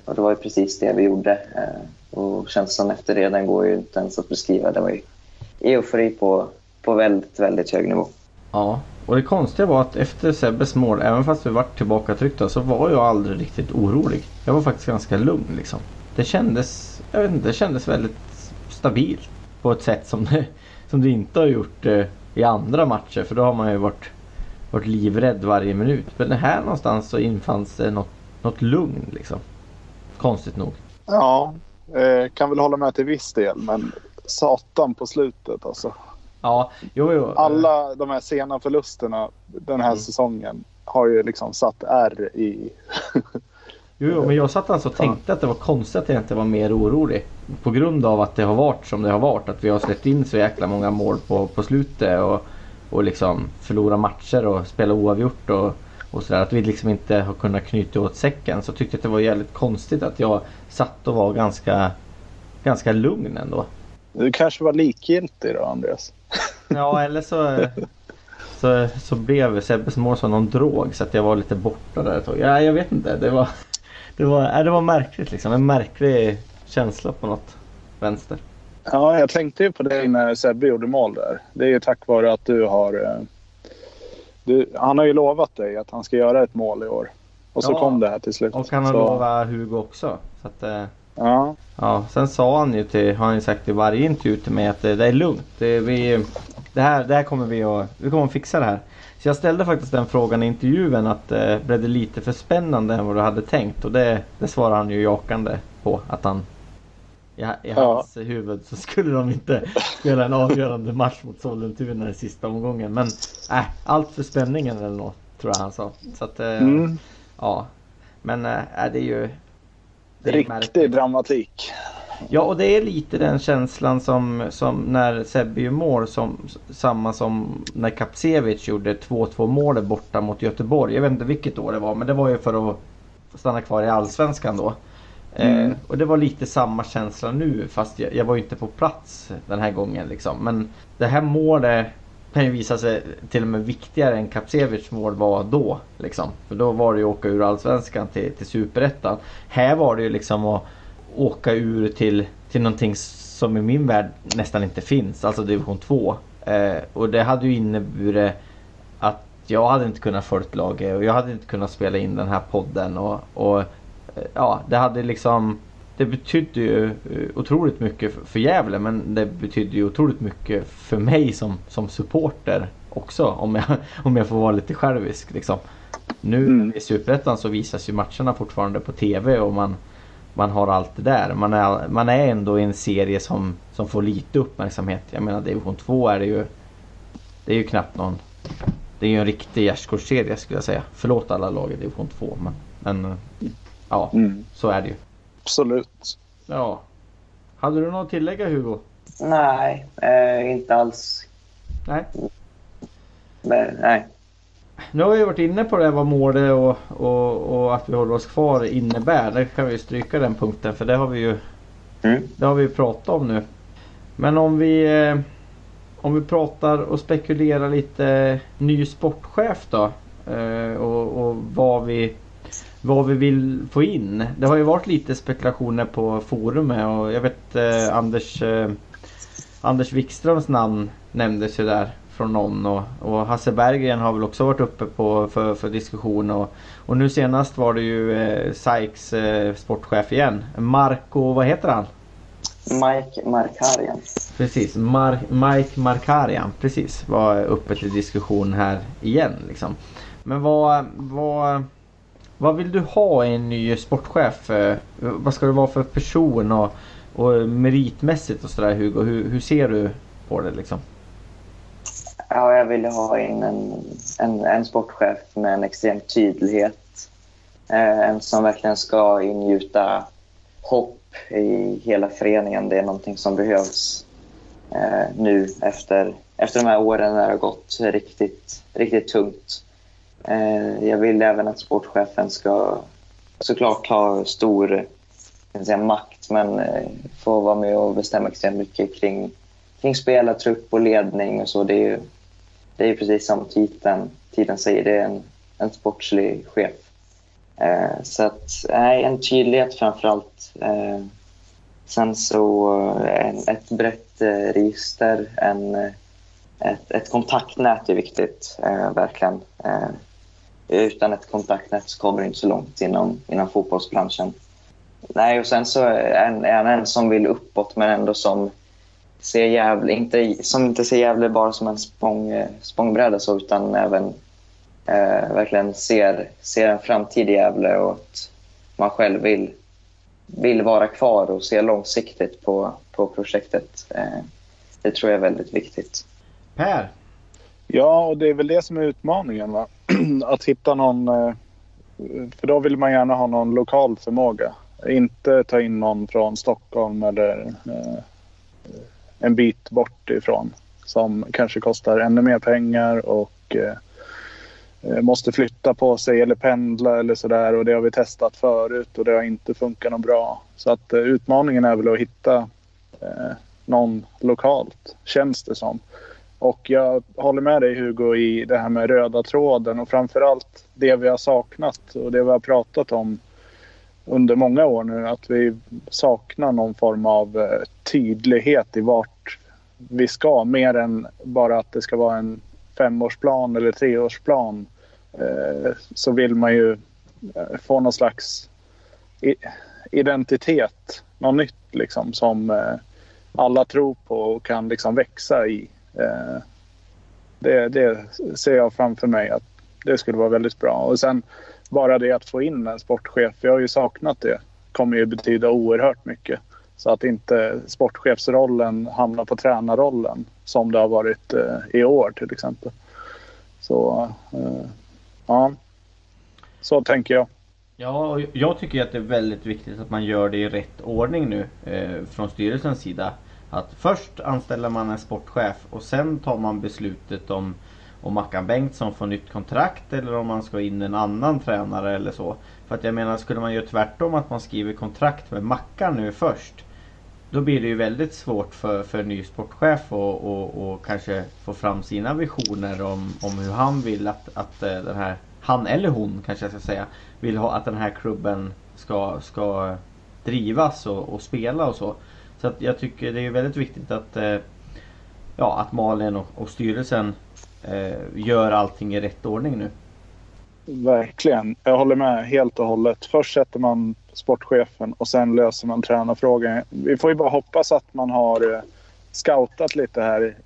Och det var ju precis det vi gjorde. Eh, och känslan efter det den går ju inte ens att beskriva. Det var ju eufori på, på väldigt, väldigt hög nivå.
Ja, och det konstiga var att efter Sebbes mål, även fast vi var tillbakatryckta, så var jag aldrig riktigt orolig. Jag var faktiskt ganska lugn liksom. Det kändes, jag vet inte, det kändes väldigt stabilt. På ett sätt som det, som det inte har gjort eh, i andra matcher. För då har man ju varit, varit livrädd varje minut. Men här någonstans så infanns det något, något lugn liksom. Konstigt nog.
Ja, eh, kan väl hålla med till viss del, men satan på slutet alltså.
Ja, jo, jo.
Alla de här sena förlusterna den här
Mm.
säsongen har ju liksom satt R i...
Jo, jo, men jag satt alltså och tänkte att det var konstigt att jag inte var mer orolig. På grund av att det har varit som det har varit. Att vi har släppt in så jäkla många mål på, på slutet. Och, och liksom förlora matcher och spela oavgjort. Och, och sådär. Att vi liksom inte har kunnat knyta åt säcken. Så tyckte jag att det var jävligt konstigt att jag satt och var ganska, ganska lugn ändå.
Du kanske var likgiltig då Andreas?
Ja eller så, så, så blev Sebbes mål som någon drog så att jag var lite borta där ett tag. Ja, jag vet inte. Det var, det var, ja, det var märkligt liksom. En märklig känsla på något vänster.
Ja, jag tänkte ju på dig när Sebbe gjorde mål där. Det är ju tack vare att du har... eh, Du, han har ju lovat dig att han ska göra ett mål i år. Och så
Ja.
kom det här till slut.
Och han har
så,
lovat Hugo också. Så att, eh,
Ja,
Ja, sen sa han ju till, har han ju sagt i varje intervju till mig att det, det är lugnt. Det, vi, det, här, det här kommer vi att, vi kommer att fixa det här. Så jag ställde faktiskt den frågan i intervjun att eh, blev det lite för spännande än vad du hade tänkt? Och det, det svarade han ju jakande på att han i, i
Ja.
hans huvud så skulle de inte spela en avgörande match mot Sollentuna i sista omgången. Men äh, allt för spänningen eller något tror jag han sa. Så att, eh,
mm,
ja. Men äh, det är ju det är märkligt.
riktig dramatik.
Ja och det är lite den känslan som, som när Sebbe mål som samma som när Kapsevich gjorde 2-2 målet borta mot Göteborg. Jag vet inte vilket år det var men det var ju för att stanna kvar i Allsvenskan då.
Mm.
Eh, och det var lite samma känsla nu fast jag, jag var ju inte på plats den här gången liksom. Men det här målet kan ju visa sig till och med viktigare än Kapsevich mål var då. Liksom. För då var det ju att åka ur Allsvenskan till, till Superettan. Här var det ju liksom att åka ur till, till någonting som i min värld nästan inte finns. Alltså division 2. Eh, och det hade ju inneburit att jag hade inte kunnat följt laget och jag hade inte kunnat spela in den här podden. Och, och eh, ja, det hade liksom det betydde ju eh, otroligt mycket för- för Gävle men det betydde ju otroligt mycket för mig som, som supporter också om jag, om jag får vara lite självisk. Liksom. Nu
Mm.
i Superettan så visas ju matcherna fortfarande på TV och man, man har allt det där. Man är, man är ändå i en serie som, som får lite uppmärksamhet. Jag menar division 2 är det ju Det är ju knappt någon Det är ju en riktig gärdsgårdsserie skulle jag säga. Förlåt alla lag i division 2 men, men Ja,
Mm,
så är det ju.
absolut.
Ja. Hade du något att tillägga Hugo?
Nej, eh, inte alls.
Nej.
Men, nej.
Nu har vi varit inne på det vad målet och, och, och att vi håller oss kvar innebär. Där kan vi stryka den punkten för det har vi ju
Mm.
Det har vi pratat om nu. Men om vi eh, Om vi pratar och spekulerar lite ny sportchef då. Eh, och, och vad vi vad vi vill få in. Det har ju varit lite spekulationer på forumet och jag vet eh, Anders Anders Wikströms namn nämndes ju där från någon och, och Hasse Berggren har väl också varit uppe på, för, för diskussion och, och nu senast var det ju eh, Sykes eh, sportchef igen. Marco, vad heter han?
Mike Markarian.
Precis, Mar- Mike Markarian precis var uppe till diskussion här igen liksom. Men vad, vad, vad vill du ha i en ny sportchef? Eh, Vad ska det vara för person och, och meritmässigt och sådär Hugo? Hur, hur ser du på det liksom?
Ja, jag ville ha in en, en, en sportchef med en extrem tydlighet. Eh, en som verkligen ska ingjuta hopp i hela föreningen. Det är någonting som behövs eh, nu efter, efter de här åren när det har gått riktigt, riktigt tungt. Eh, jag vill även att sportchefen ska såklart ha stor säga, makt men eh, få vara med och bestämma extremt mycket kring, kring spelartrupp och ledning och så. Det är ju det är precis som titeln, titeln säger, det är en, en sportslig chef. Eh, så att, nej, en tydlighet framför allt. Eh, sen så eh, en, ett brett eh, register, en, eh, ett, ett kontaktnät är viktigt, eh, verkligen. Eh, utan ett kontaktnät så kommer du inte så långt inom, inom fotbollsbranschen. Nej, och sen så är han- är han en som vill uppåt men ändå som ser Gävle, inte, som inte ser Gävle bara som en spång, spångbräda så, utan även eh, verkligen ser, ser en framtid i Gävle och att man själv vill, vill vara kvar och se långsiktigt på, på projektet. Eh, det tror jag är väldigt viktigt.
Per?
Ja, och det är väl det som är utmaningen. Va? Att hitta någon... eh, För då vill man gärna ha någon lokal förmåga. Inte ta in någon från Stockholm eller eh, en bit bort ifrån. Som kanske kostar ännu mer pengar och eh, måste flytta på sig eller pendla eller sådär. Och det har vi testat förut och det har inte funkat något bra. Så att eh, utmaningen är väl att hitta eh, någon lokalt, känns det som. Och jag håller med dig Hugo i det här med röda tråden och framförallt det vi har saknat och det vi har pratat om under många år nu. Att vi saknar någon form av eh, tydlighet i vart vi ska. Mer än bara att det ska vara en femårsplan eller treårsplan. Eh, så vill man ju eh, få någon slags identitet. Något nytt liksom som alla tror på och kan liksom växa i. Det, det ser jag framför mig att det skulle vara väldigt bra. Och sen bara det att få in en sportchef, jag har ju saknat det, kommer ju betyda oerhört mycket. Så att inte sportchefsrollen hamnar på tränarrollen som det har varit eh, i år till exempel. Så eh, ja, så tänker jag.
Ja, jag tycker att det är väldigt viktigt att man gör det i rätt ordning nu eh, från styrelsens sida. Att först anställer man en sportchef och sen tar man beslutet om om Mackan Bengtsson får nytt kontrakt eller om man ska in en annan tränare eller så. För att jag menar, skulle man göra tvärtom att man skriver kontrakt med Mackan nu först. Då blir det ju väldigt svårt för, för en ny sportchef och, och, och kanske få fram sina visioner om, om hur han vill att, att eh, den här, han eller hon kanske jag ska säga, vill ha att den här klubben ska, ska drivas och, och spela och så. Så att jag tycker det är väldigt viktigt att, eh, ja, att Malin och, och styrelsen Eh, gör allting i rätt ordning nu.
Verkligen. Jag håller med helt och hållet. Först sätter man sportchefen och sen löser man tränarfrågan. Vi får ju bara hoppas att man har eh, scoutat lite här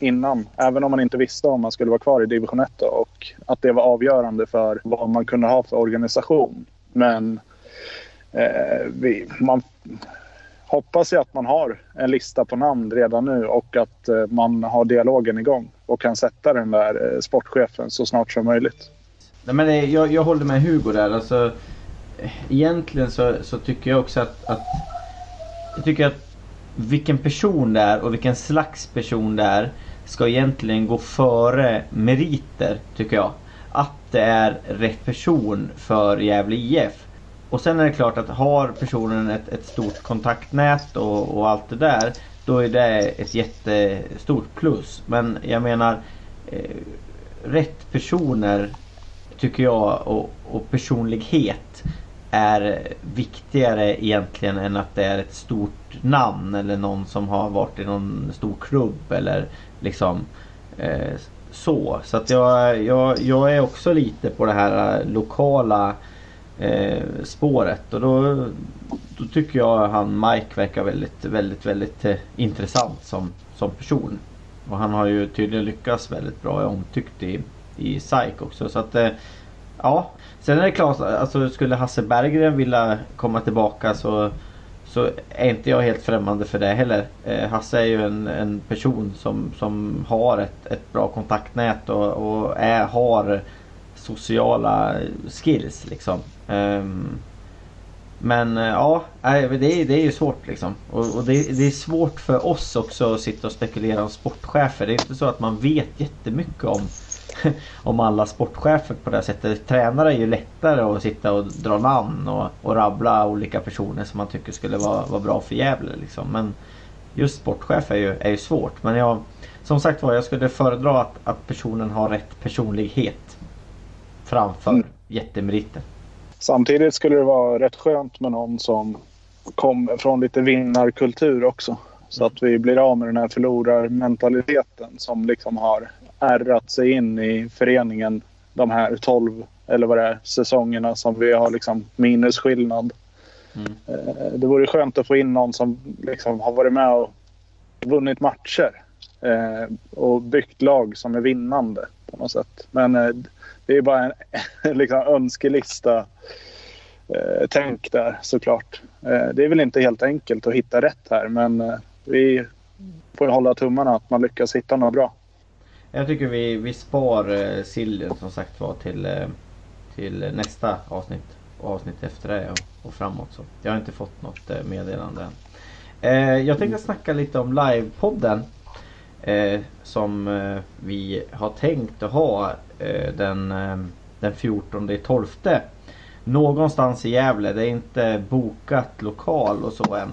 innan. Även om man inte visste om man skulle vara kvar i division 1 och att det var avgörande för vad man kunde ha för organisation. Men eh, vi, man, hoppas ju att man har en lista på namn redan nu och att eh, man har dialogen igång och kan sätta den där eh, sportchefen så snart som möjligt.
Nej, men eh, jag, jag håller med Hugo där. Alltså, eh, egentligen så, så tycker jag också att, att jag tycker att vilken person det är och vilken slags person det är ska egentligen gå före meriter tycker jag. Att det är rätt person för Gävle IF. Och sen är det klart att har personen ett, ett stort kontaktnät och, och, allt det där. Då är det ett jättestort plus. Men jag menar eh, rätt personer tycker jag och, och, personlighet är viktigare egentligen än att det är ett stort namn eller någon som har varit i någon stor klubb eller liksom eh, så. Så att jag, jag, jag är också lite på det här lokala eh, spåret. Och då, då tycker jag han Mike verkar väldigt, väldigt, väldigt eh, intressant som, som person. Och han har ju tydligen lyckats väldigt bra, är omtyckt i, i SAIK också. Så att eh, ja. Sen är det klart, alltså skulle Hasse Berggren vilja komma tillbaka så så är inte jag helt främmande för det heller. Eh, Hasse är ju en, en person som, som har ett, ett bra kontaktnät och, och är, har sociala skills liksom. Um, men uh, ja, det är, det är ju svårt liksom. Och, och det, det, är svårt för oss också att sitta och spekulera om sportchefer. Det är inte så att man vet jättemycket om, om alla sportchefer på det sättet. Tränare är ju lättare att sitta och dra namn och, och rabbla olika personer som man tycker skulle vara, vara bra för Gävle. Liksom. Men just sportchef är ju, är ju svårt. Men jag, som sagt var, jag skulle föredra att, att personen har rätt personlighet framför mm. jättemeriter.
Samtidigt skulle det vara rätt skönt med någon som kom från lite vinnarkultur också. Så att vi blir av med den här förlorarmentaliteten som liksom har ärrat sig in i föreningen de här 12 eller vad det är, säsongerna som vi har liksom minusskillnad. Mm. Eh, det vore skönt att få in någon som liksom har varit med och vunnit matcher eh, och byggt lag som är vinnande på något sätt. Men eh, det är bara en liksom, önskelista eh, tänk där såklart. Eh, det är väl inte helt enkelt att hitta rätt här men eh, vi får hålla tummarna att man lyckas hitta något bra.
Jag tycker vi, vi spar eh, sillen som sagt var till, eh, till nästa avsnitt och avsnitt efter det och, och framåt. Så. Jag har inte fått något eh, meddelande än. Eh, jag tänkte snacka lite om livepodden. eh, som vi har tänkt att ha Eh, den, eh, den 14 12 Någonstans i Gävle. Det är inte bokat lokal och så än.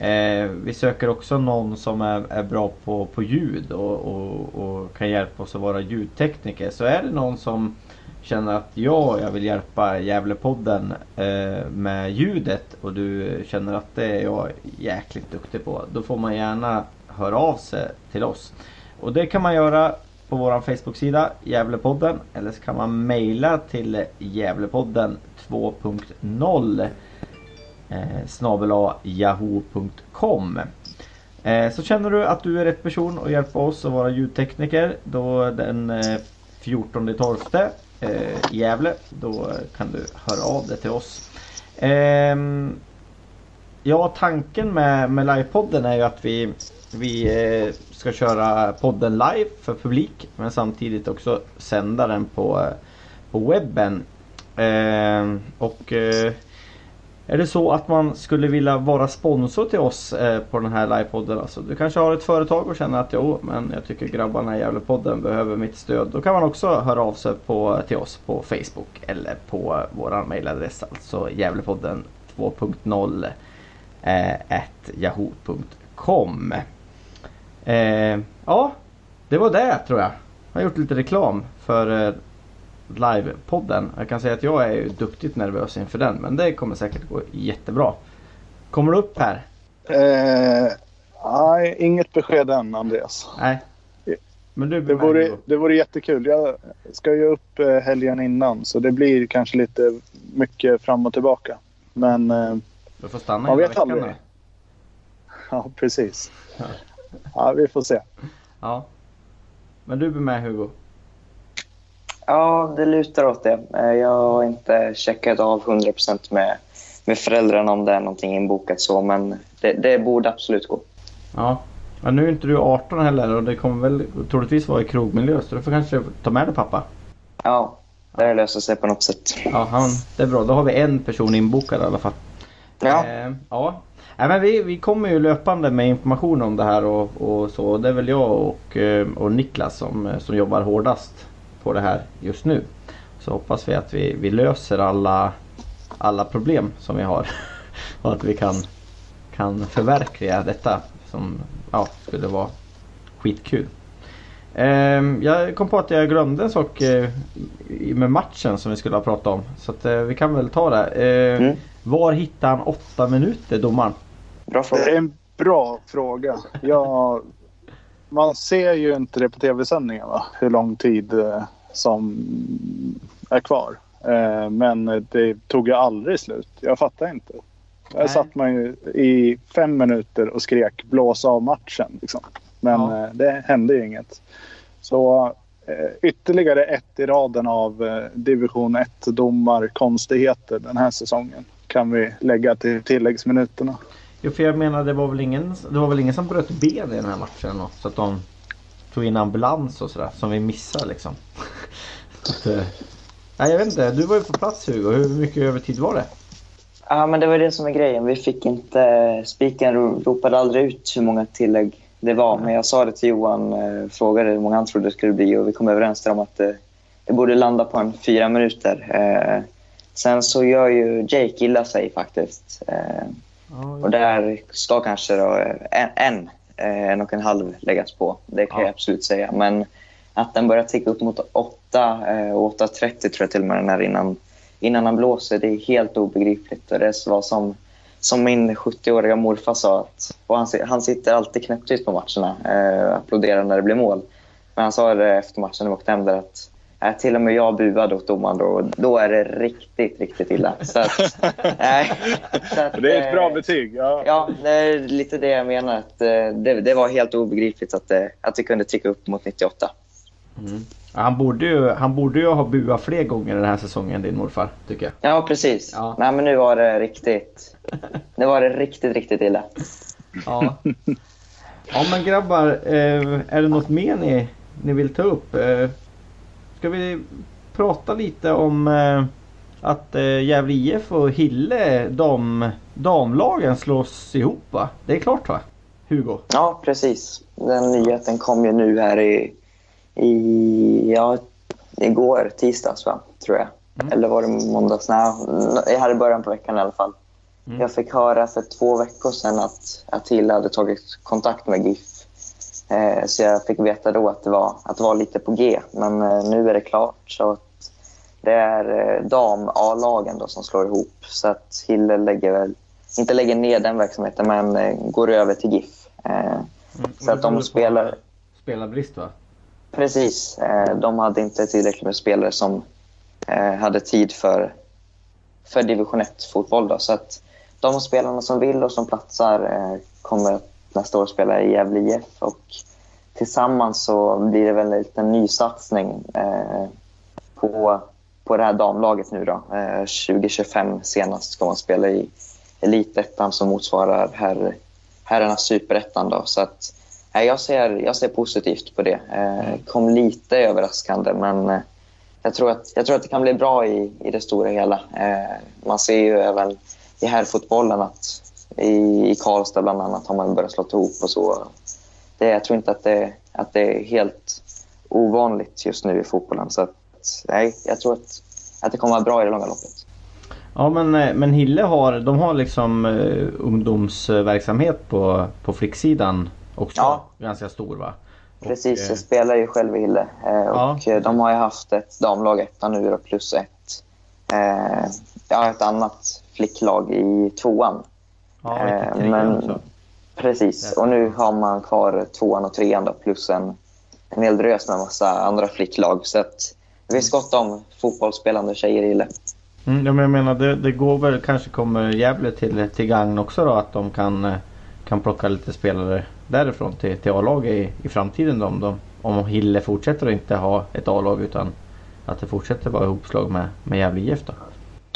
Eh, vi söker också någon som är, är bra på, på ljud och, och, och, kan hjälpa oss att vara ljudtekniker. Så är det någon som känner att ja, jag vill hjälpa Gävlepodden eh, med ljudet och du känner att det är jag jäkligt duktig på. Då får man gärna höra av sig till oss. Och det kan man göra på vår Facebook-sida Gävlepodden eller så kan man mejla till Gävlepodden 2.0 eh, snabel yahoo.com eh, Så känner du att du är rätt person att hjälpa oss att vara ljudtekniker då den eh, 14 12 eh, i Gävle då kan du höra av dig till oss. Eh, ja tanken med, med livepodden är ju att vi, vi eh, ska köra podden live för publik men samtidigt också sända den på, eh, på webben. Eh, och eh, är det så att man skulle vilja vara sponsor till oss eh, på den här livepodden. Alltså, du kanske har ett företag och känner att jo, men jag tycker grabbarna i Gävlepodden behöver mitt stöd. Då kan man också höra av sig på, till oss på Facebook eller på vår mejladress alltså Gävlepodden 2.0 eh, yahoo.com eh, Ja, det var det tror jag. Jag har gjort lite reklam för eh, livepodden. Jag kan säga att jag är ju duktigt nervös inför den men det kommer säkert gå jättebra. Kommer du upp här?
Eh, nej, inget besked än Andreas.
Nej. Men du
Det vore, det vore jättekul. Jag ska ju upp eh, helgen innan så det blir kanske lite mycket fram och tillbaka. Men eh,
Du får stanna
man
hela
vet
veckan
aldrig.
då.
ja, precis. Ja, vi får se.
Ja. Men du blir med Hugo?
Ja, det lutar åt det. Eh, Jag har inte checkat av 100% med, med föräldrarna om det är någonting inbokat så, men det, det borde absolut gå.
Ja. Men nu är inte du 18 heller och det kommer väl troligtvis vara i krogmiljö så du får kanske ta med dig pappa.
Ja, det löser sig på något sätt.
Ja, han, det är bra. Då har vi en person inbokad i alla fall.
Ja,
Eh, ja. Nej, men vi, vi kommer ju löpande med information om det här och, och så. Det är väl jag och, eh, och Niklas som, eh, som jobbar hårdast på det här just nu. Så hoppas vi att vi, vi löser alla, alla problem som vi har. och att vi kan, kan förverkliga detta som ja, skulle vara skitkul. Ehm, jag kom på att jag glömde en sak eh, med matchen som vi skulle ha pratat om. Så vi kan väl ta det. Eh,
Mm.
Var hittar han åtta minuter domaren?
Bra
Det
fråga.
är en bra fråga. Jag, man ser ju inte det på tv-sändningen hur lång tid eh, som är kvar. Eh, men det tog ju aldrig slut. Jag fattar inte. Där satt man ju i fem minuter och skrek blås av matchen. Liksom. Men
Ja.
eh, det hände ju inget. Så ytterligare ett i raden av division 1-domar konstigheter den här säsongen kan vi lägga till tilläggsminuterna.
Jo för jag menar det var väl ingen, det var väl ingen som bröt ben i den här matchen något, Så att de tog in ambulans och sådär som vi missade liksom. Att, eh, nej jag vet inte, du var ju på plats Hugo. Hur mycket övertid var det?
Ja, men det var det som är grejen. Vi fick inte... Spiken ro- ropade aldrig ut hur många tillägg det var. Men jag sa det till Johan, eh, frågade hur många han trodde det skulle bli och vi kom överens om att det, det borde landa på en fyra minuter. Eh, sen så gör ju Jake illa sig faktiskt. Och där ska kanske då eh, en, en, eh, en och en halv läggas på. Det kan
Ja.
jag absolut säga. Men att den börjar ticka upp mot 8 eh, och 8.30 tror jag till och med den är innan, innan han blåser. Det är helt obegripligt. Och det var som, som min 70-åriga morfar sa. Att, och han, han sitter alltid knäpptyst på matcherna eh, applåderar när det blir mål. Men han sa det efter matchen när vi åkte hem där att äh, till och med jag buade åt domaren då, och då är det riktigt, riktigt illa. Så att, nej, så att,
Det är ett bra
eh,
betyg. Ja.
Ja, det är lite det jag menar. Att, eh, det, det var helt obegripligt att det, att det kunde ticka upp mot 98.
Ja, han, borde ju, han borde ju ha buat fler gånger den här säsongen din morfar tycker jag.
Ja, precis.
Ja.
Nej, men nu var det riktigt... Nu var det riktigt, riktigt illa.
Ja. Ja men grabbar, eh, är det något mer ni, ni vill ta upp? Ska vi prata lite om eh, att eh, Gävle IF och Hille dam, damlagen slås ihop va? Det är klart va? Hugo?
Ja, precis. Den nyheten kom ju nu här i, i ja, igår, tisdags va, tror jag.
Mm.
Eller var det måndags? Nej, här i början på veckan i alla fall.
Mm.
Jag fick höra för två veckor sedan att Attila hade tagit kontakt med GIF. Eh, så jag fick veta då att det var, att det var lite på G. Men eh, nu är det klart. Så att det är eh, dam-A-lagen som slår ihop. Så att Hille lägger väl, inte lägger ner den verksamheten, men går över till GIF. Så att de spelar...
Spelarbrist va?
Precis. De hade inte tillräckligt med spelare som hade tid för, för division 1-fotboll. Då. Så att de spelarna som vill och som platsar kommer nästa år spela i Gävle IF. Och tillsammans så blir det väl en liten nysatsning eh, på, på det här damlaget nu. Då. Eh, 2025 senast ska man spela i Elitettan som motsvarar herr, herrarnas superettan. Då. Så att, Nej, jag, ser, jag ser positivt på det. Eh, kom lite överraskande, men eh, jag, tror att, jag tror att det kan bli bra i, i det stora hela. Eh, man ser ju även i herrfotbollen att i, i Karlstad bland annat har man börjat slå ihop och så. Det, jag tror inte att det, att det är helt ovanligt just nu i fotbollen. Så att, nej, jag tror att, att det kommer att vara bra i det långa loppet.
Ja men, eh, men Hille har, de har liksom eh, ungdomsverksamhet på, på flicksidan också.
Ja.
Ganska stor va? Och,
Precis,
eh,
jag spelar ju själv i Hille. Eh,
Ja.
och eh, de har ju haft ett damlag etta nu plus ett, eh, ja, ett annat flicklag i tvåan.
Ja,
eh, men-
också.
Precis, och nu har man kvar tvåan och trean då, plus en, en hel drös med massa andra flicklag. Så att det finns gott om fotbollsspelande tjejer i Hille.
Mm, men jag menar det, det går väl kanske kommer Gävle till, till gagn också då att de kan, eh, kan plocka lite spelare därifrån till, till A-laget i, i framtiden då, om, de, om Hille fortsätter att inte ha ett A-lag utan att det fortsätter vara ihopslag med, med Gävle IF då.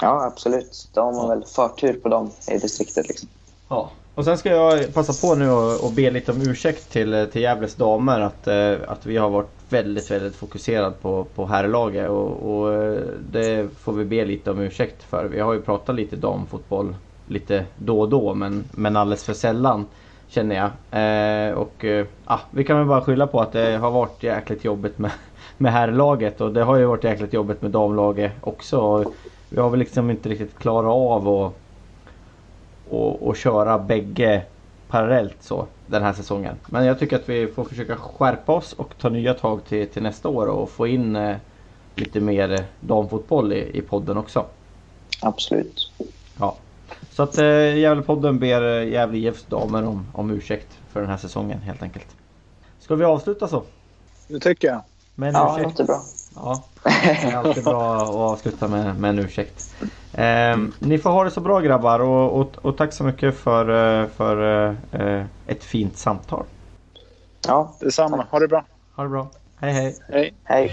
Ja, absolut. Då har väl förtur på dem i distriktet. Liksom.
Ja. Och sen ska jag passa på nu och, och be lite om ursäkt till, till Gävles damer att, eh, att vi har varit väldigt, väldigt fokuserad på, på herrlaget och, och eh, det får vi be lite om ursäkt för. Vi har ju pratat lite damfotboll lite då och då men, men alldeles för sällan känner jag. Eh, och eh, ah, vi kan väl bara skylla på att det har varit jäkligt jobbigt med, med herrlaget och det har ju varit jäkligt jobbigt med damlaget också. Och vi har väl liksom inte riktigt klarat av att och, och köra bägge parallellt så den här säsongen. Men jag tycker att vi får försöka skärpa oss och ta nya tag till, till nästa år och få in eh, lite mer damfotboll i, i podden också.
Absolut.
Ja. Så att eh, Gävlepodden ber eh, Gävle IFs damer om, om ursäkt för den här säsongen helt enkelt. Ska vi avsluta så?
Det tycker jag.
Med en
Ja, det
ursäkt?
låter bra.
Ja, det är alltid bra att avsluta med, med en ursäkt. Ehm, ni får ha det så bra grabbar och, och, och tack så mycket för, eh, för eh, ett fint samtal.
Ja,
Detsamma. Ha det bra.
Ha det bra. Hej hej.
Hej.
hej.